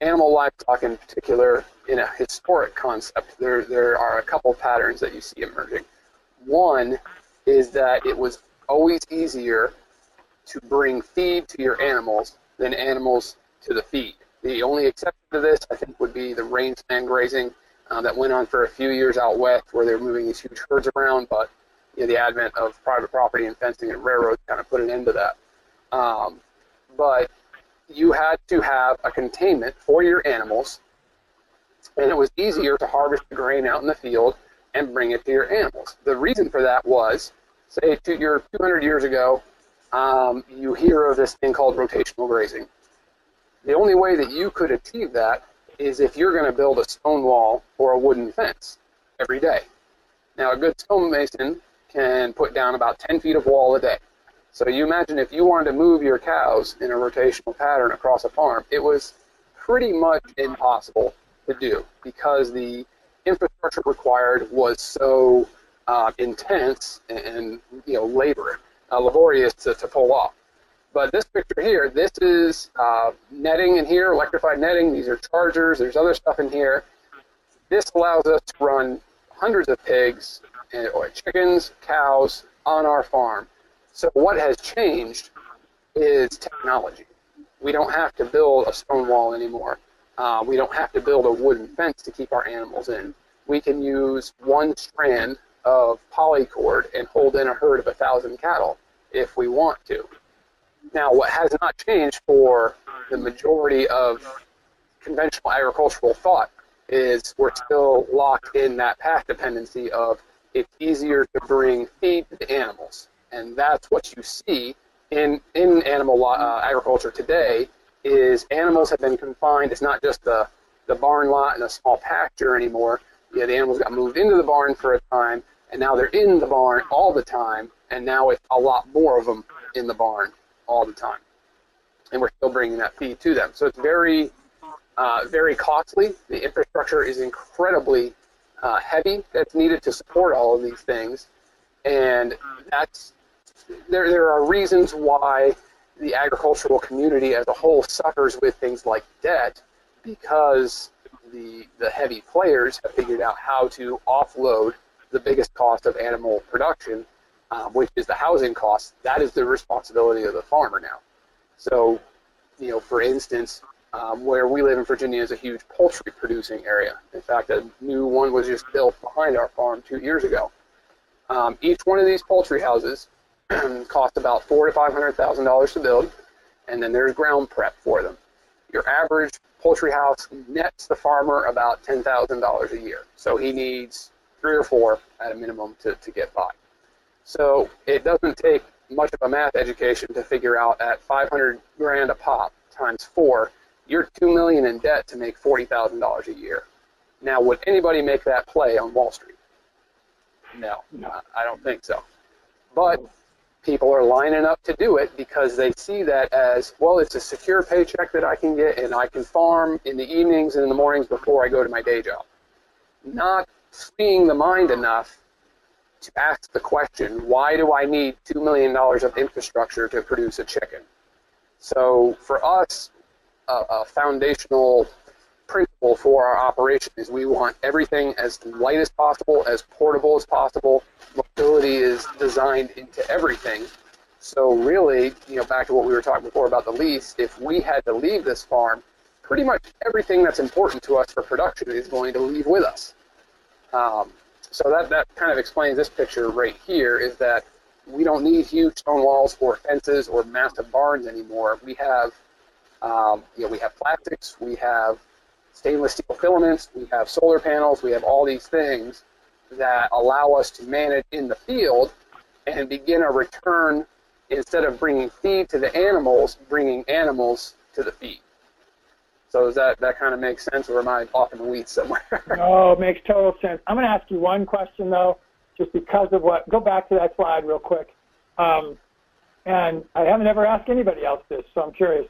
animal livestock in particular in a historic concept, there, there are a couple patterns that you see emerging. One is that it was always easier to bring feed to your animals than animals to the feed. The only exception to this, I think, would be the rangeland grazing uh, that went on for a few years out west where they were moving these huge herds around, but you know, the advent of private property and fencing and railroads kind of put an end to that. Um, but you had to have a containment for your animals, and it was easier to harvest the grain out in the field and bring it to your animals. The reason for that was, say, two, year, 200 years ago, um, you hear of this thing called rotational grazing. The only way that you could achieve that is if you're going to build a stone wall or a wooden fence every day. Now, a good stonemason can put down about 10 feet of wall a day. So you imagine if you wanted to move your cows in a rotational pattern across a farm, it was pretty much impossible to do because the infrastructure required was so uh, intense and, you know labor uh, laborious to, to pull off. But this picture here, this is uh, netting in here, electrified netting. These are chargers. There's other stuff in here. This allows us to run hundreds of pigs and, or chickens, cows on our farm so what has changed is technology. We don't have to build a stone wall anymore. Uh, we don't have to build a wooden fence to keep our animals in. We can use one strand of polycord and hold in a herd of a thousand cattle if we want to. Now, what has not changed for the majority of conventional agricultural thought is we're still locked in that path dependency of it's easier to bring feed to the animals and that's what you see in in animal uh, agriculture today. Is animals have been confined. It's not just the the barn lot and a small pasture anymore. Yeah, the animals got moved into the barn for a time, and now they're in the barn all the time, and now it's a lot more of them in the barn all the time, and we're still bringing that feed to them. So it's very, uh, very costly. The infrastructure is incredibly uh, heavy that's needed to support all of these things, and that's there, there are reasons why the agricultural community as a whole suffers with things like debt because the, the heavy players have figured out how to offload the biggest cost of animal production, um, which is the housing cost. That is the responsibility of the farmer now. So, you know, for instance, um, where we live in Virginia is a huge poultry producing area. In fact, a new one was just built behind our farm two years ago. Um, each one of these poultry houses [CLEARS THROAT] cost about four to five hundred thousand dollars to build, and then there's ground prep for them. Your average poultry house nets the farmer about ten thousand dollars a year, so he needs three or four at a minimum to, to get by. So it doesn't take much of a math education to figure out at 500 grand a pop times four, you're two million in debt to make forty thousand dollars a year. Now, would anybody make that play on Wall Street? No, I don't think so. But people are lining up to do it because they see that as well it's a secure paycheck that I can get and I can farm in the evenings and in the mornings before I go to my day job. Not freeing the mind enough to ask the question, why do I need $2 million of infrastructure to produce a chicken? So for us, a, a foundational principle for our operation is we want everything as light as possible, as portable as possible. Mobility is designed into everything. So really, you know, back to what we were talking before about the lease, if we had to leave this farm, pretty much everything that's important to us for production is going to leave with us. Um, so that, that kind of explains this picture right here is that we don't need huge stone walls or fences or massive barns anymore. We have, um, you know, we have plastics, we have stainless steel filaments, we have solar panels, we have all these things that allow us to manage in the field and begin a return instead of bringing feed to the animals, bringing animals to the feed. So does that, that kind of make sense, or am I off in the weeds somewhere? [LAUGHS] no, it makes total sense. I'm going to ask you one question, though, just because of what. Go back to that slide real quick. Um, and I haven't ever asked anybody else this, so I'm curious.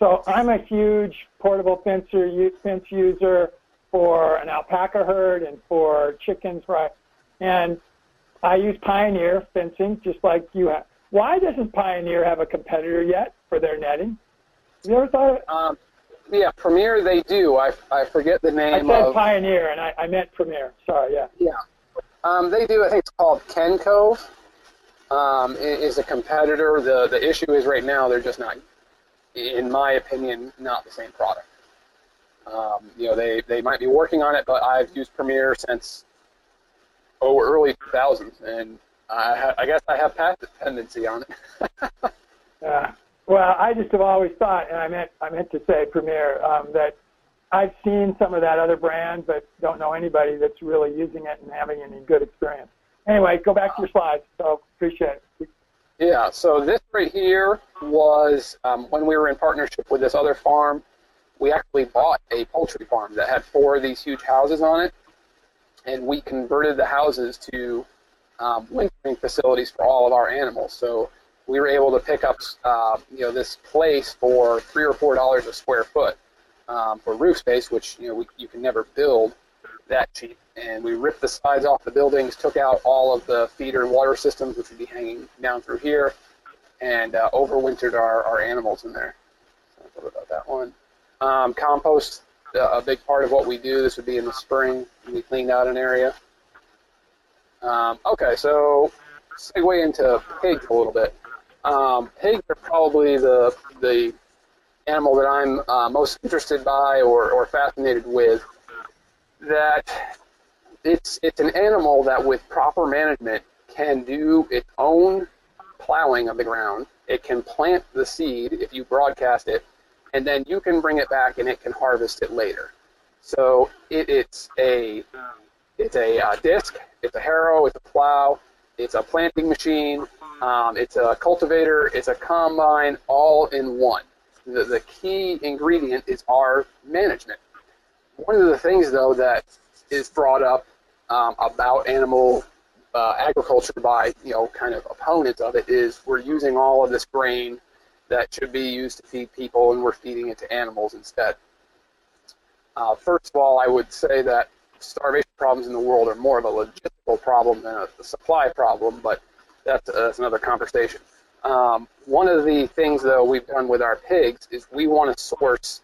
So I'm a huge portable fencer, fence user for an alpaca herd and for chickens, right? And I use Pioneer fencing, just like you have. Why doesn't Pioneer have a competitor yet for their netting? Have you ever thought of it? Um, yeah, Premier they do. I, I forget the name I said of. Pioneer, and I, I meant Premier. Sorry, yeah. Yeah. Um, they do. I think it's called Kenco. Um, is a competitor. The the issue is right now they're just not, in my opinion, not the same product. Um, you know, they, they might be working on it, but I've used Premier since oh early 2000s, and I, ha- I guess I have past dependency on it. yeah. [LAUGHS] Well, I just have always thought, and I meant I meant to say Premier, um, that I've seen some of that other brand, but don't know anybody that's really using it and having any good experience. Anyway, go back to your slides. So appreciate it. Yeah. So this right here was um, when we were in partnership with this other farm. We actually bought a poultry farm that had four of these huge houses on it, and we converted the houses to um, wintering facilities for all of our animals. So we were able to pick up, uh, you know, this place for three or four dollars a square foot um, for roof space, which you know we, you can never build that cheap. And we ripped the sides off the buildings, took out all of the feeder and water systems, which would be hanging down through here, and uh, overwintered our, our animals in there. So about that one. Um, compost, uh, a big part of what we do. This would be in the spring. We cleaned out an area. Um, okay, so segue into pigs a little bit. Um, pigs are probably the the animal that I'm uh, most interested by or, or fascinated with. That it's it's an animal that with proper management can do its own plowing of the ground. It can plant the seed if you broadcast it, and then you can bring it back and it can harvest it later. So it, it's a it's a uh, disc, it's a harrow, it's a plow, it's a planting machine, um, it's a cultivator, it's a combine, all in one. The, the key ingredient is our management. One of the things, though, that is brought up um, about animal uh, agriculture by you know kind of opponents of it is we're using all of this grain that should be used to feed people and we're feeding it to animals instead. Uh, first of all, I would say that starvation problems in the world are more of a logistical problem than a, a supply problem, but that's, uh, that's another conversation. Um, one of the things, though, we've done with our pigs is we want to source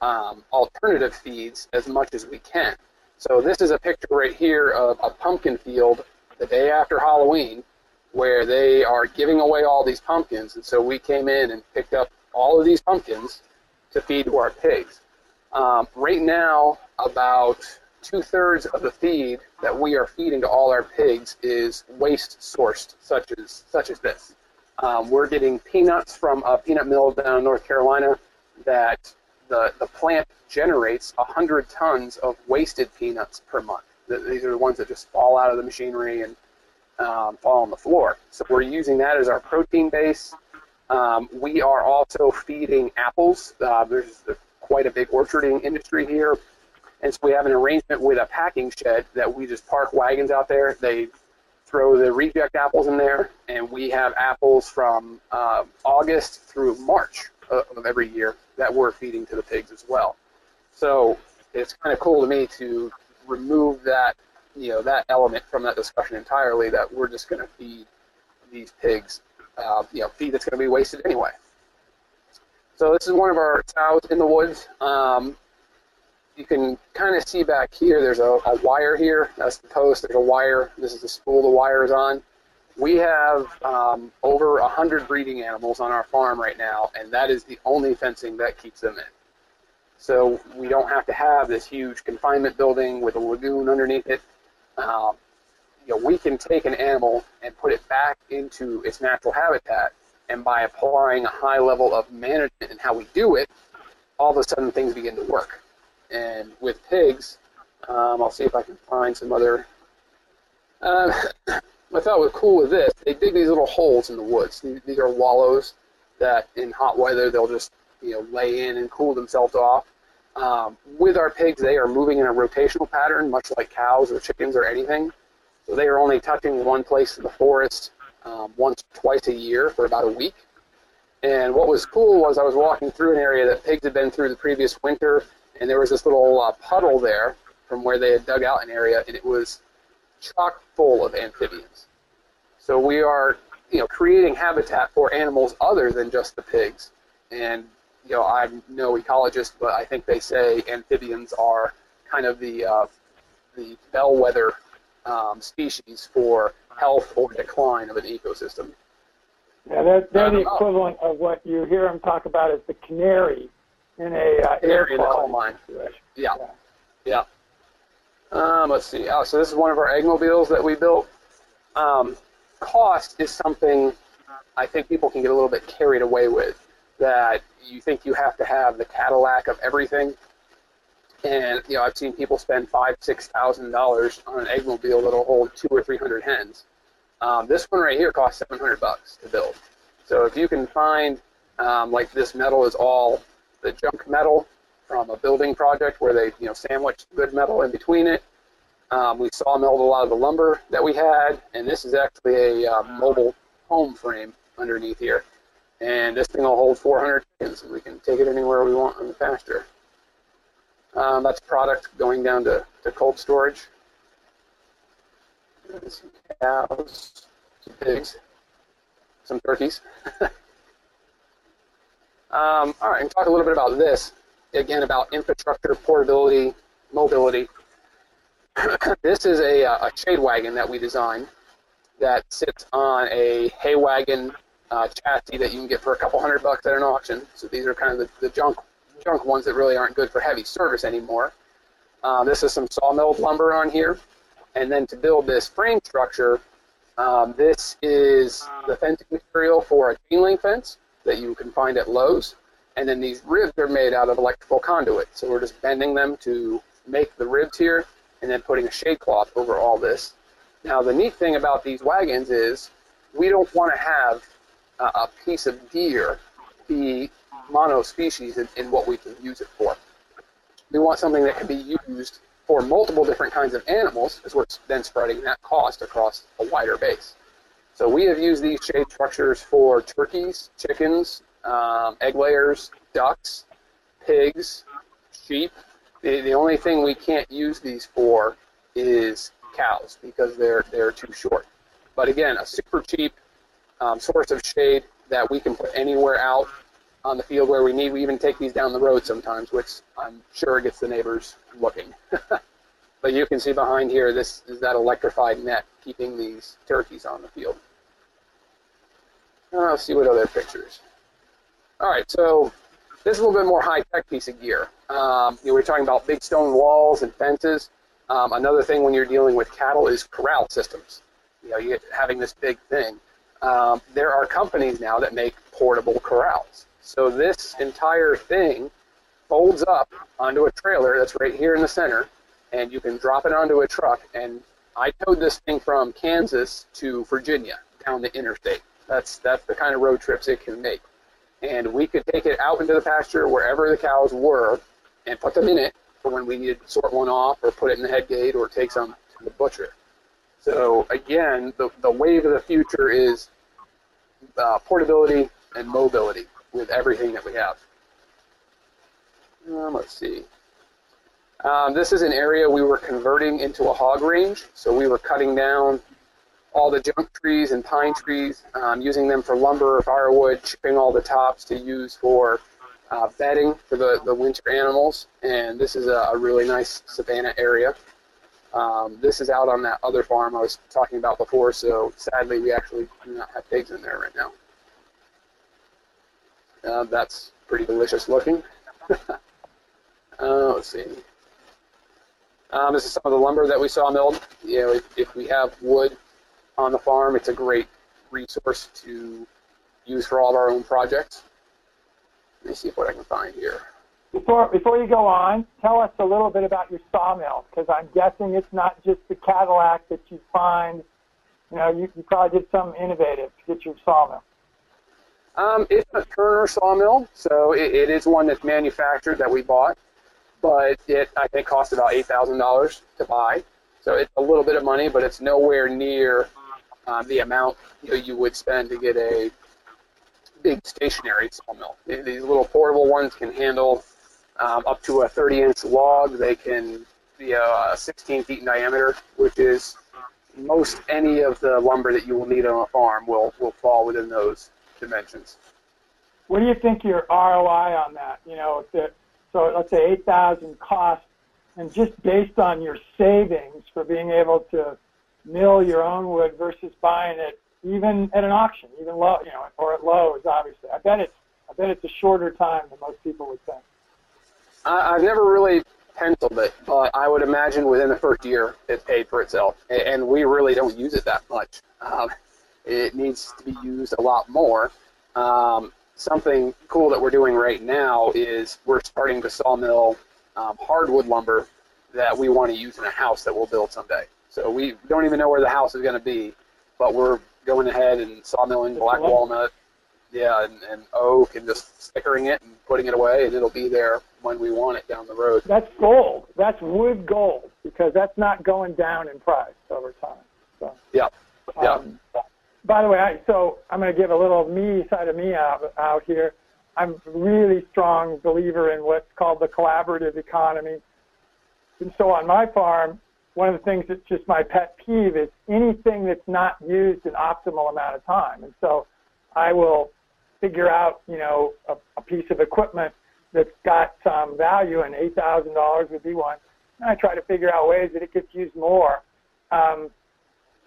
um, alternative feeds as much as we can. So this is a picture right here of a pumpkin field the day after Halloween where they are giving away all these pumpkins. And so we came in and picked up all of these pumpkins to feed to our pigs. Um, right now, about two thirds of the feed that we are feeding to all our pigs is waste sourced, such as such as this. Um, we're getting peanuts from a peanut mill down in North Carolina that the, the plant generates 100 tons of wasted peanuts per month. These are the ones that just fall out of the machinery and um, fall on the floor. So we're using that as our protein base. Um, we are also feeding apples. Uh, there's quite a big orcharding industry here. And so we have an arrangement with a packing shed that we just park wagons out there. They throw the reject apples in there, and we have apples from uh, August through March of every year that we're feeding to the pigs as well. So it's kind of cool to me to remove that you know that element from that discussion entirely that we're just going to feed these pigs, uh, you know, feed that's going to be wasted anyway. So this is one of our sows in the woods. Um, you can kind of see back here, there's a, a, wire here. That's the post. There's a wire. This is the spool the wire is on. We have um, over 100 breeding animals on our farm right now, and that is the only fencing that keeps them in. So we don't have to have this huge confinement building with a lagoon underneath it. Um, you know, we can take an animal and put it back into its natural habitat, and by applying a high level of management and how we do it, all of a sudden things begin to work. And with pigs, um, I'll see if I can find some other. Uh, I thought was cool with this. They dig these little holes in the woods. These, are wallows that, in hot weather, they'll just you know lay in and cool themselves off. Um, with our pigs, they are moving in a rotational pattern, much like cows or chickens or anything. So they are only touching one place in the forest um, once, twice a year for about a week. And what was cool was I was walking through an area that pigs had been through the previous winter, and there was this little uh, puddle there from where they had dug out an area, and it was chock full of amphibians. So we are, you know, creating habitat for animals other than just the pigs. And you know, I'm no ecologist, but I think they say amphibians are kind of the uh, the bellwether um, species for health or decline of an ecosystem. Yeah, they're, they're the equivalent of what you hear them talk about as the canary in a uh, air in the coal mine. Yeah, yeah. yeah. Um, let's see. Oh, so this is one of our eggmobiles that we built. Um, cost is something I think people can get a little bit carried away with. That you think you have to have the Cadillac of everything, and you know I've seen people spend five, six thousand dollars on an eggmobile that'll hold two or three hundred hens. Um, this one right here costs seven hundred bucks to build. So if you can find um, like this metal is all the junk metal from a building project where they you know sandwiched good metal in between it. Um, we sawmilled a lot of the lumber that we had, and this is actually a uh, mobile home frame underneath here. And this thing will hold 400 chickens, and we can take it anywhere we want in the pasture. Um, that's product going down to, to cold storage. some cows, some pigs, some turkeys. [LAUGHS] um, all right, and talk a little bit about this again about infrastructure, portability, mobility. [COUGHS] this is a, uh, a shade wagon that we designed that sits on a hay wagon uh, chassis that you can get for a couple hundred bucks at an auction. So these are kind of the, the junk junk ones that really aren't good for heavy service anymore. Uh, this is some sawmilled lumber on here. And then to build this frame structure, um, this is the fencing material for a chain link fence that you can find at Lowe's. And then these ribs are made out of electrical conduit. So we're just bending them to make the ribs here and then putting a shade cloth over all this. Now the neat thing about these wagons is we don't want to have uh, a piece of deer be mono-species in, in what we can use it for. We want something that can be used for multiple different kinds of animals, as we're then spreading that cost across a wider base. So we have used these shade structures for turkeys, chickens, um, egg layers, ducks, pigs, sheep. The, the only thing we can't use these for is cows because they're they're too short. But again, a super cheap um, source of shade that we can put anywhere out on the field where we need. We even take these down the road sometimes, which I'm sure gets the neighbors looking. [LAUGHS] but you can see behind here, this is that electrified net keeping these turkeys on the field. Now let's see what other pictures. All right, so this is a little bit more high-tech piece of gear. Um, you know, we're talking about big stone walls and fences. Um, another thing when you're dealing with cattle is corral systems. You know, you having this big thing. Um, there are companies now that make portable corrals. So this entire thing folds up onto a trailer that's right here in the center, and you can drop it onto a truck. And I towed this thing from Kansas to Virginia down the interstate. That's that's the kind of road trips it can make and we could take it out into the pasture wherever the cows were and put them in it for when we needed to sort one off or put it in the head gate or take some to the butcher. So again, the, the wave of the future is uh, portability and mobility with everything that we have. Um, let's see. Um, this is an area we were converting into a hog range, so we were cutting down all the junk trees and pine trees, um, using them for lumber or firewood, chipping all the tops to use for uh, bedding for the, the winter animals. And this is a, a really nice savanna area. Um, this is out on that other farm I was talking about before, so sadly we actually do not have pigs in there right now. Uh, that's pretty delicious looking. [LAUGHS] uh, let's see. Um, this is some of the lumber that we saw milled. You know, if, if we have wood on the farm, it's a great resource to use for all of our own projects. Let me see what I can find here. Before, before you go on, tell us a little bit about your sawmill, because I'm guessing it's not just the Cadillac that you find. You know, you, you probably did something innovative to get your sawmill. Um, it's a Turner sawmill, so it, it is one that's manufactured that we bought, but it I think cost about eight thousand dollars to buy. So it's a little bit of money, but it's nowhere near um, the amount you, know, you would spend to get a big stationary sawmill. These little portable ones can handle um, up to a 30-inch log. They can be uh, 16 feet in diameter, which is most any of the lumber that you will need on a farm will, will fall within those dimensions. What do you think your ROI on that? You know, the, so let's say 8,000 cost, and just based on your savings for being able to mill your own wood versus buying it even at an auction, even low, you know, or at Lowe's, obviously. I bet it's I bet it's a shorter time than most people would think. I, I've never really penciled it, but I would imagine within the first year it paid for itself, and we really don't use it that much. Um, it needs to be used a lot more. Um, something cool that we're doing right now is we're starting to sawmill um, hardwood lumber that we want to use in a house that we'll build someday. So we don't even know where the house is going to be, but we're going ahead and sawmilling black walnut, yeah, and, and oak, and just stickering it and putting it away, and it'll be there when we want it down the road. That's gold. That's wood gold because that's not going down in price over time. So. Yeah. Yeah. Um, by the way, I, so I'm going to give a little me side of me out, out here. I'm a really strong believer in what's called the collaborative economy. And so on my farm, one of the things that's just my pet peeve is anything that's not used an optimal amount of time. And so I will figure out, you know, a, a piece of equipment that's got some value, and $8,000 would be one. And I try to figure out ways that it gets used more. Um,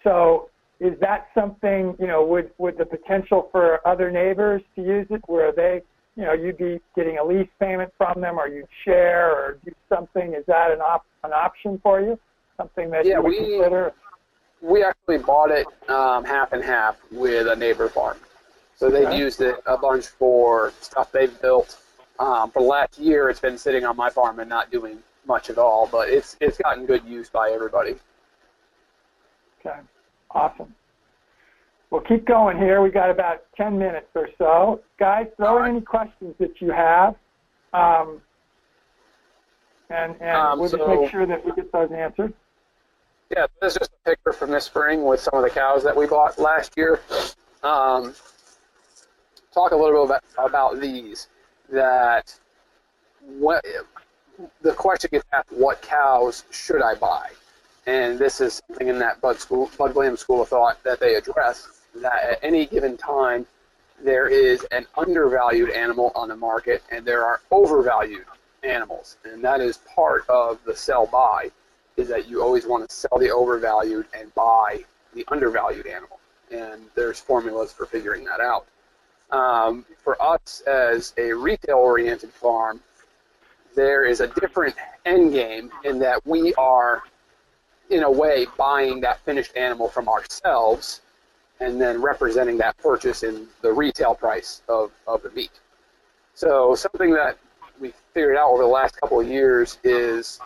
so is that something, you know, would, would the potential for other neighbors to use it where they, you know, you'd be getting a lease payment from them or you'd share or do something? Is that an, op- an option for you? Something that yeah, you would we, consider? We actually bought it um, half and half with a neighbor farm. So they've okay. used it a bunch for stuff they've built. Um, for the last year, it's been sitting on my farm and not doing much at all, but it's it's gotten good use by everybody. Okay, awesome. We'll keep going here. We got about 10 minutes or so. Guys, throw in any questions that you have. Um, and, and um, we'll so, just make sure that we get those answered. Yeah, this is just a picture from this spring with some of the cows that we bought last year. Um, talk a little bit about, about these. That what the question gets asked: What cows should I buy? And this is something in that Bud School, Bud Williams School of Thought that they address. That at any given time, there is an undervalued animal on the market, and there are overvalued animals, and that is part of the sell buy is that you always want to sell the overvalued and buy the undervalued animal. And there's formulas for figuring that out. Um, for us as a retail oriented farm, there is a different end game in that we are, in a way, buying that finished animal from ourselves and then representing that purchase in the retail price of, of the meat. So something that we figured out over the last couple of years is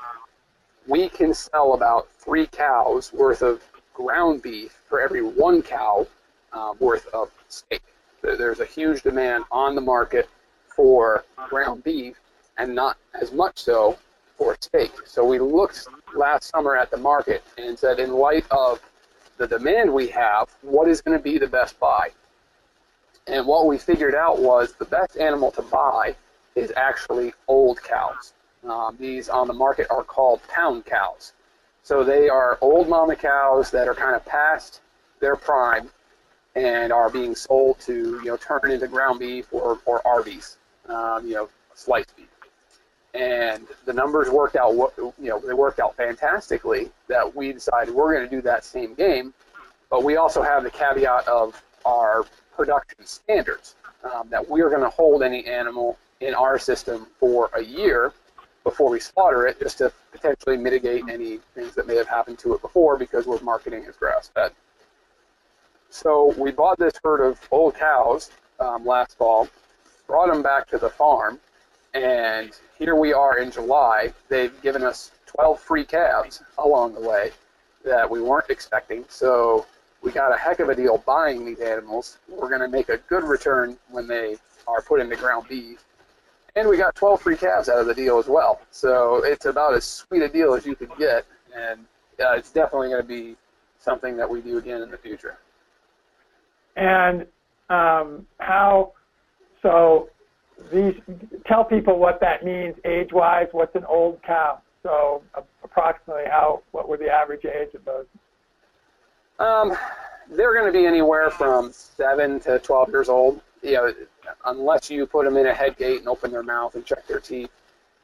we can sell about three cows worth of ground beef for every one cow uh, worth of steak. There's a huge demand on the market for ground beef and not as much so for steak. So we looked last summer at the market and said, in light of the demand we have, what is going to be the best buy? And what we figured out was the best animal to buy is actually old cows. Um, these on the market are called pound cows. So they are old mama cows that are kind of past their prime and are being sold to you know turn into ground beef or or Arby's, um, you know, sliced beef. And the numbers worked out, you know, they worked out fantastically. That we decided we're going to do that same game, but we also have the caveat of our production standards um, that we're going to hold any animal in our system for a year before we slaughter it, just to potentially mitigate any things that may have happened to it before because we're marketing as grass fed. So we bought this herd of old cows um, last fall, brought them back to the farm, and here we are in July. They've given us 12 free calves along the way that we weren't expecting. So we got a heck of a deal buying these animals. We're going to make a good return when they are put into ground beef and we got 12 free calves out of the deal as well. So it's about as sweet a deal as you could get, and uh, it's definitely going to be something that we do again in the future. And um, how? So these tell people what that means age-wise. What's an old cow? So uh, approximately how? What would the average age of those? Um, they're going to be anywhere from seven to 12 years old. You know, unless you put them in a head gate and open their mouth and check their teeth,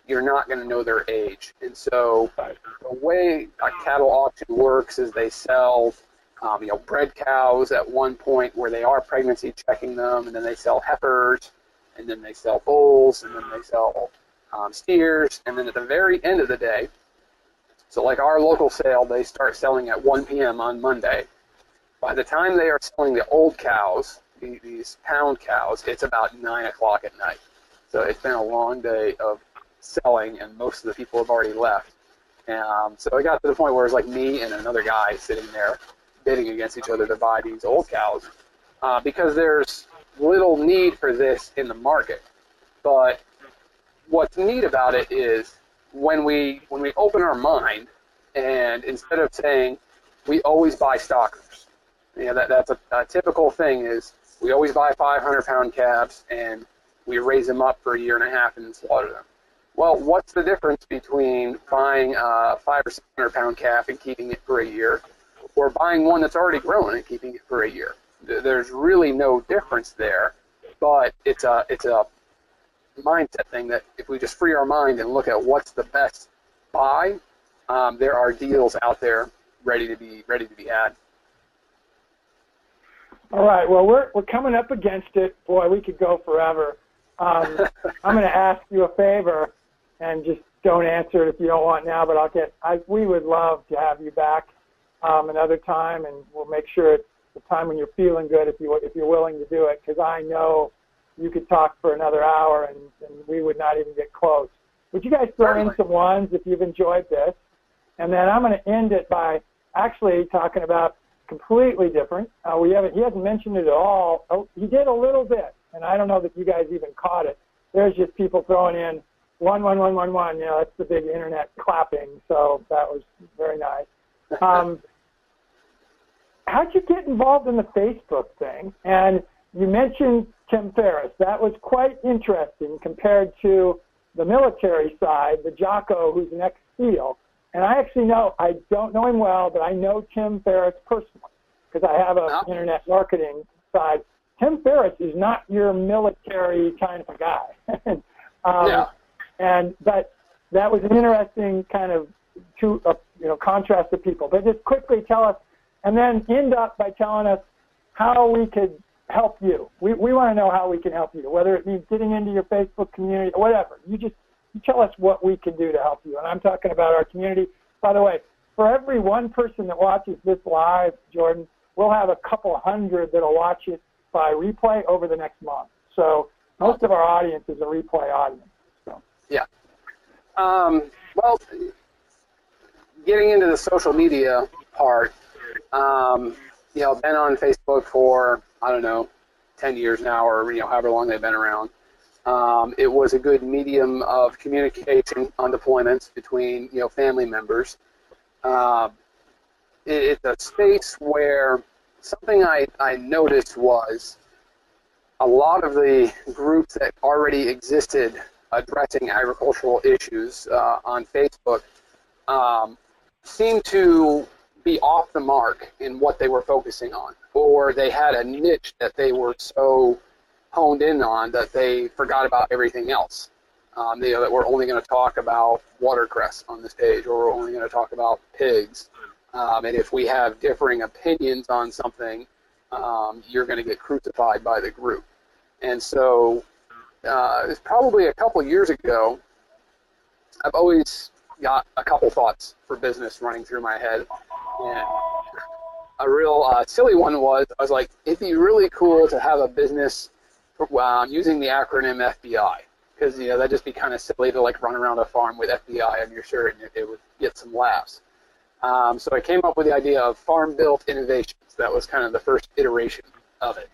you're not going to know their age. And so the way a cattle auction works is they sell, um, you know, bred cows at one point where they are pregnancy checking them, and then they sell heifers, and then they sell bulls, and then they sell um, steers, and then at the very end of the day, so like our local sale, they start selling at 1 p.m. on Monday. By the time they are selling the old cows, these pound cows, it's about 9 o'clock at night. So it's been a long day of selling, and most of the people have already left. Um, so it got to the point where it was like me and another guy sitting there bidding against each other to buy these old cows uh, because there's little need for this in the market. But what's neat about it is when we when we open our mind and instead of saying we always buy stockers, you know that that's a, a typical thing is we always buy 500 pound calves and we raise them up for a year and a half and slaughter them. Well, what's the difference between buying a five or six hundred pound calf and keeping it for a year, or buying one that's already grown and keeping it for a year? There's really no difference there, but it's a it's a mindset thing that if we just free our mind and look at what's the best buy, um, there are deals out there ready to be ready to be had. All right. Well, we're we're coming up against it. Boy, we could go forever. Um, [LAUGHS] I'm going to ask you a favor, and just don't answer it if you don't want now. But I'll get. I we would love to have you back um, another time, and we'll make sure it's the time when you're feeling good if you if you're willing to do it. Because I know you could talk for another hour, and, and we would not even get close. Would you guys throw in some ones if you've enjoyed this? And then I'm going to end it by actually talking about completely different. Uh, we haven't, he hasn't mentioned it at all. Oh, he did a little bit, and I don't know that you guys even caught it. There's just people throwing in one, one, one, one, one. You know, that's the big internet clapping. So that was very nice. [LAUGHS] Um, how'd you get involved in the Facebook thing? And you mentioned Tim Ferriss. That was quite interesting compared to the military side, the Jocko, who's an ex-SEAL. And I actually know, I don't know him well, but I know Tim Ferriss personally because I have an oh. internet marketing side. Tim Ferriss is not your military kind of guy. [LAUGHS] um, yeah. And but that was an interesting kind of to uh, you know contrast of people. But just quickly tell us, and then end up by telling us how we could help you. We we want to know how we can help you, whether it means getting into your Facebook community or whatever. You just you tell us what we can do to help you. And I'm talking about our community. By the way, for every one person that watches this live, Jordan, we'll have a couple hundred that'll watch it by replay over the next month. So most of our audience is a replay audience. So. Yeah. Um, well, getting into the social media part, um, you know, been on Facebook for I don't know, ten years now, or you know, however long they've been around. Um, it was a good medium of communication on deployments between you know family members. Uh, it, it's a space where something I, I noticed was a lot of the groups that already existed addressing agricultural issues uh, on Facebook um, seemed to be off the mark in what they were focusing on, or they had a niche that they were so honed in on that they forgot about everything else. Um, you know, that we're only going to talk about watercress on this page, or we're only going to talk about pigs. Um, and if we have differing opinions on something, um, you're going to get crucified by the group. And so, uh, it's probably a couple years ago. I've always got a couple thoughts for business running through my head, and a real uh, silly one was I was like, it'd be really cool to have a business um, using the acronym FBI because you know that'd just be kind of silly to like run around a farm with FBI on your shirt and it, would get some laughs. Um, so I came up with the idea of farm built innovations. That was kind of the first iteration of it.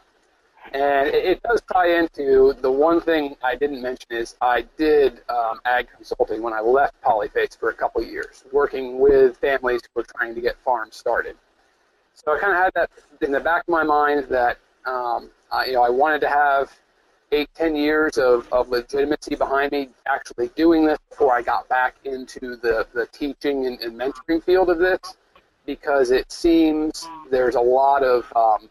And it, it does tie into the one thing I didn't mention is I did um, ag consulting when I left Polyface for a couple years, working with families who were trying to get farms started. So I kind of had that in the back of my mind that um, I, you know I wanted to have eight, ten years of, of legitimacy behind me actually doing this before I got back into the, the teaching and, and mentoring field of this because it seems there's a lot of um,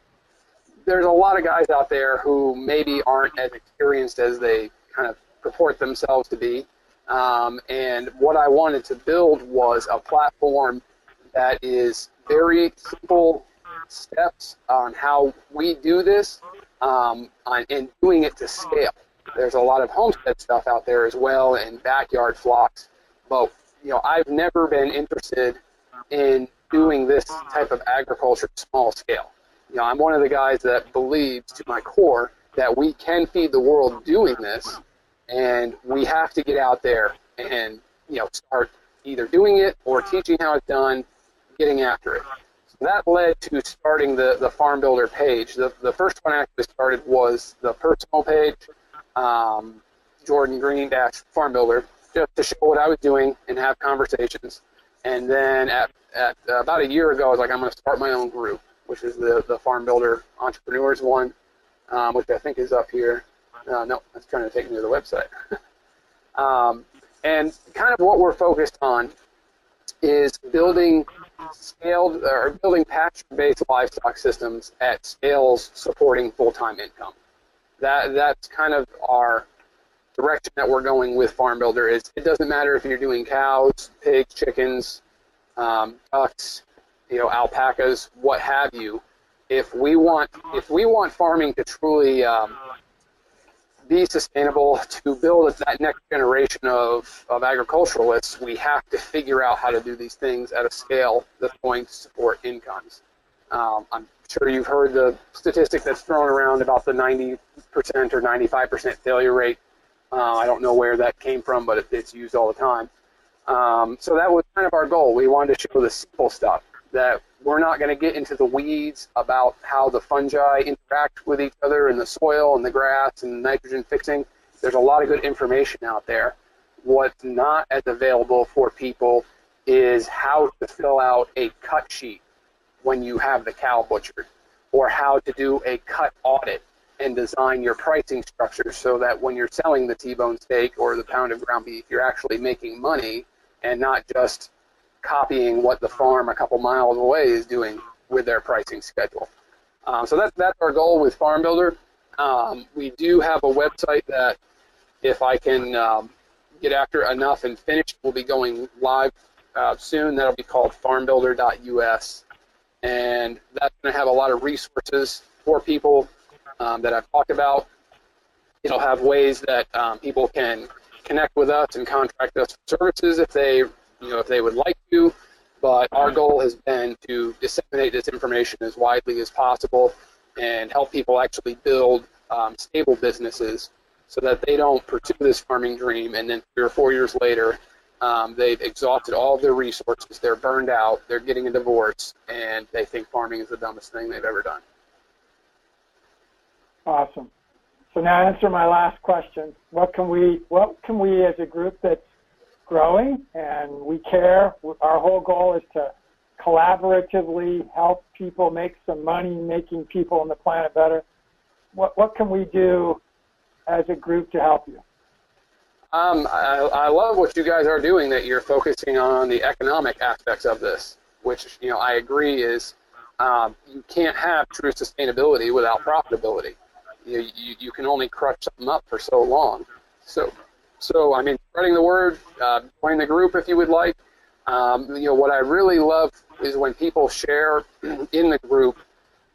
there's a lot of guys out there who maybe aren't as experienced as they kind of purport themselves to be. Um, and what I wanted to build was a platform that is very simple steps on how we do this um, and doing it to scale. There's a lot of homestead stuff out there as well and backyard flocks, but you know I've never been interested in doing this type of agriculture small scale. You know, I'm one of the guys that believes to my core that we can feed the world doing this, and we have to get out there and you know start either doing it or teaching how it's done, getting after it that led to starting the, the Farm Builder page. The, the first one I actually started was the personal page, um, Jordan Green dash Farm Builder, just to show what I was doing and have conversations. And then at, at uh, about a year ago, I was like, I'm going to start my own group, which is the, the Farm Builder Entrepreneurs one, um, which I think is up here. Uh, no, that's trying to take me to the website. [LAUGHS] um, and kind of what we're focused on is building scaled or building pasture-based livestock systems at scales supporting full-time income. That that's kind of our direction that we're going with Farm Builder. Is it doesn't matter if you're doing cows, pigs, chickens, um, ducks, you know, alpacas, what have you. If we want if we want farming to truly um, be sustainable, to build that next generation of, of agriculturalists, we have to figure out how to do these things at a scale that's going to support incomes. Um, I'm sure you've heard the statistic that's thrown around about the 90% or 95% failure rate. Uh, I don't know where that came from, but it, it's used all the time. Um, so that was kind of our goal. We wanted to show the simple stuff that we're not going to get into the weeds about how the fungi interact with each other in the soil and the grass and nitrogen fixing. There's a lot of good information out there. What's not as available for people is how to fill out a cut sheet when you have the cow butchered, or how to do a cut audit and design your pricing structure so that when you're selling the T-bone steak or the pound of ground beef, you're actually making money and not just copying what the farm a couple miles away is doing with their pricing schedule. Um, so that, that's our goal with Farm Builder. Um, we do have a website that, if I can um, get after enough and finish, will be going live uh, soon. That'll be called farmbuilder.us. And that's going to have a lot of resources for people um, that I've talked about. It'll have ways that um, people can connect with us and contract us for services if they you know, if they would like to. But our goal has been to disseminate this information as widely as possible and help people actually build um, stable businesses so that they don't pursue this farming dream and then three or four years later um, they've exhausted all of their resources, they're burned out, they're getting a divorce, and they think farming is the dumbest thing they've ever done. Awesome. So now answer my last question. What can we what can we as a group that's growing and we care. Our whole goal is to collaboratively help people make some money, making people on the planet better. What, what can we do as a group to help you? Um, I, I love what you guys are doing. That you're focusing on the economic aspects of this, which you know I agree is um, you can't have true sustainability without profitability. You, you, you can only crush something up for so long. So, so I mean, spreading the word, uh, join the group if you would like. Um, you know, what I really love is when people share [CLEARS THROAT] in the group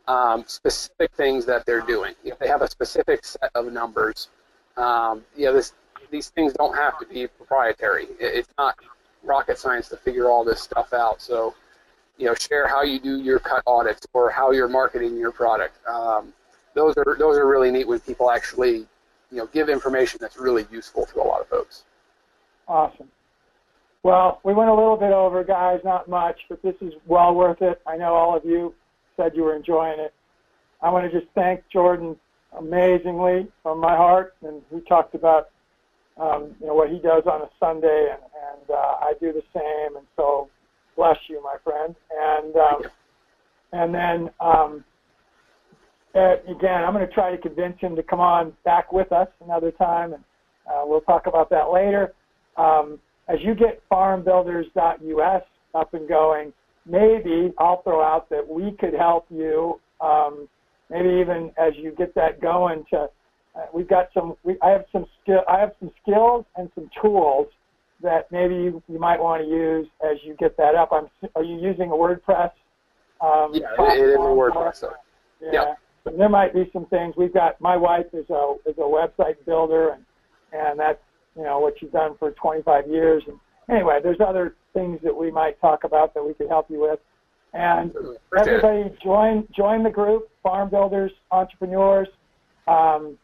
um, specific things that they're doing. If they have a specific set of numbers, um, you know, this, these things don't have to be proprietary. It's not rocket science to figure all this stuff out. So, you know, share how you do your cut audits or how you're marketing your product. Um, those are those are really neat when people actually, you know, give information that's really useful to a lot of folks. Awesome. Well, we went a little bit over, guys, not much, but this is well worth it. I know all of you said you were enjoying it. I want to just thank Jordan amazingly from my heart, and he talked about um, you know what he does on a Sunday, and, and uh, I do the same. And so, bless you, my friend. And um, and then um, uh, again, I'm going to try to convince him to come on back with us another time, and uh, we'll talk about that later. Um, as you get farmbuilders.us up and going, maybe I'll throw out that we could help you. Um, maybe even as you get that going, to uh, we've got some. We, I have some skill. I have some skills and some tools that maybe you, you might want to use as you get that up. I'm. Are you using a WordPress? Um, yeah, it, it is a WordPress. So. Yeah. yeah. And there might be some things. We've got my wife is a is a website builder, and and that's you know what she's done for 25 years. And anyway, there's other things that we might talk about that we could help you with. And everybody join join the group, farm builders, entrepreneurs. Um,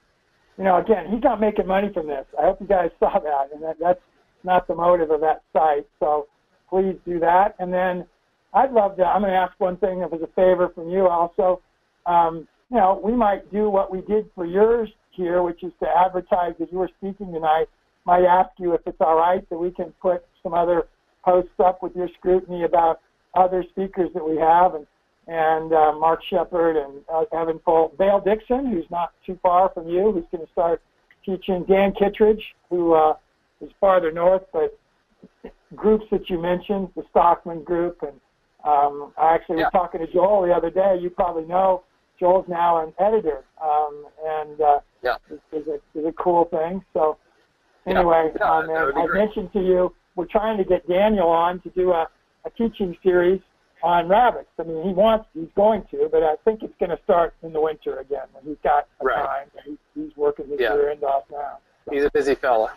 you know, again, he's not making money from this. I hope you guys saw that, and that, that's not the motive of that site. So please do that. And then I'd love to. I'm going to ask one thing as a favor from you also. Um, you know, we might do what we did for yours here, which is to advertise that you were speaking tonight. Might ask you if it's all right that we can put some other posts up with your scrutiny about other speakers that we have, and and uh, Mark Shepard and uh, Evan Folds, Vale Dixon, who's not too far from you, who's going to start teaching Dan Kittredge, who uh, is farther north, but groups that you mentioned, the Stockman group, and um, I actually yeah. was talking to Joel the other day. You probably know Joel's now an editor, um, and uh, yeah, is a is a cool thing. So anyway, yeah. um, I mentioned to you we're trying to get Daniel on to do a, a teaching series on rabbits. I mean, he wants, he's going to, but I think it's going to start in the winter again when he's got right. time. He's, he's working his yeah. rear end off now. So. He's a busy fella.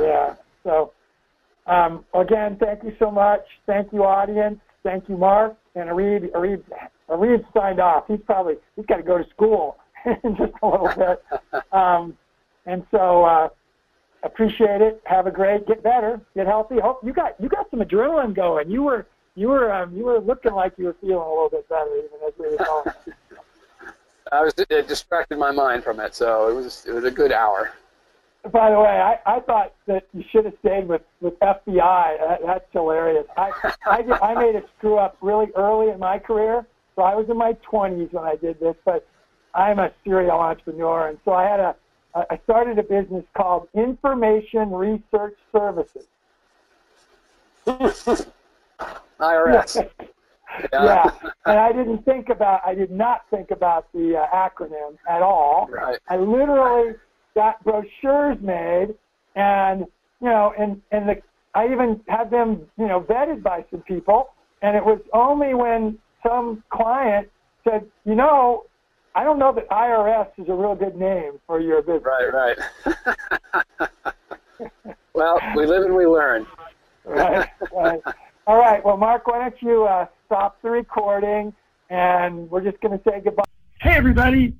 yeah. So, um, again, thank you so much. Thank you, audience. Thank you, Mark. And Areed, Areed, Areed signed off. He's probably, he's got to go to school [LAUGHS] in just a little bit. Um, and so, uh, appreciate it. Have a great, get better, get healthy. Hope you got, you got some adrenaline going. You were, you were um, you were looking like you were feeling a little bit better even as we were going. [LAUGHS] I was it distracted my mind from it, so it was it was a good hour. By the way, I, I thought that you should have stayed with with FBI. That, that's hilarious. I I, did, I made a screw up really early in my career, so I was in my 20s when I did this. But I'm a serial entrepreneur, and so I had a I started a business called Information Research Services. IRS. [LAUGHS] yeah. yeah, and I didn't think about, I did not think about the uh, acronym at all. Right. I literally got brochures made, and you know, and and the, I even had them, you know, vetted by some people, and it was only when some client said, you know, I don't know that IRS is a real good name for your business. Right, right. [LAUGHS] well, we live and we learn. right, right. All right. Well, Mark, why don't you uh, stop the recording and we're just going to say goodbye. Hey, everybody.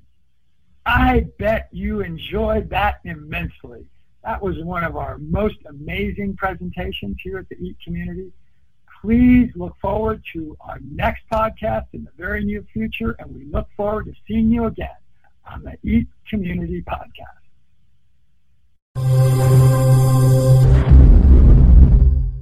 I bet you enjoyed that immensely. That was one of our most amazing presentations here at the EAT community. Please look forward to our next podcast in the very near future, and we look forward to seeing you again on the EAT Community Podcast.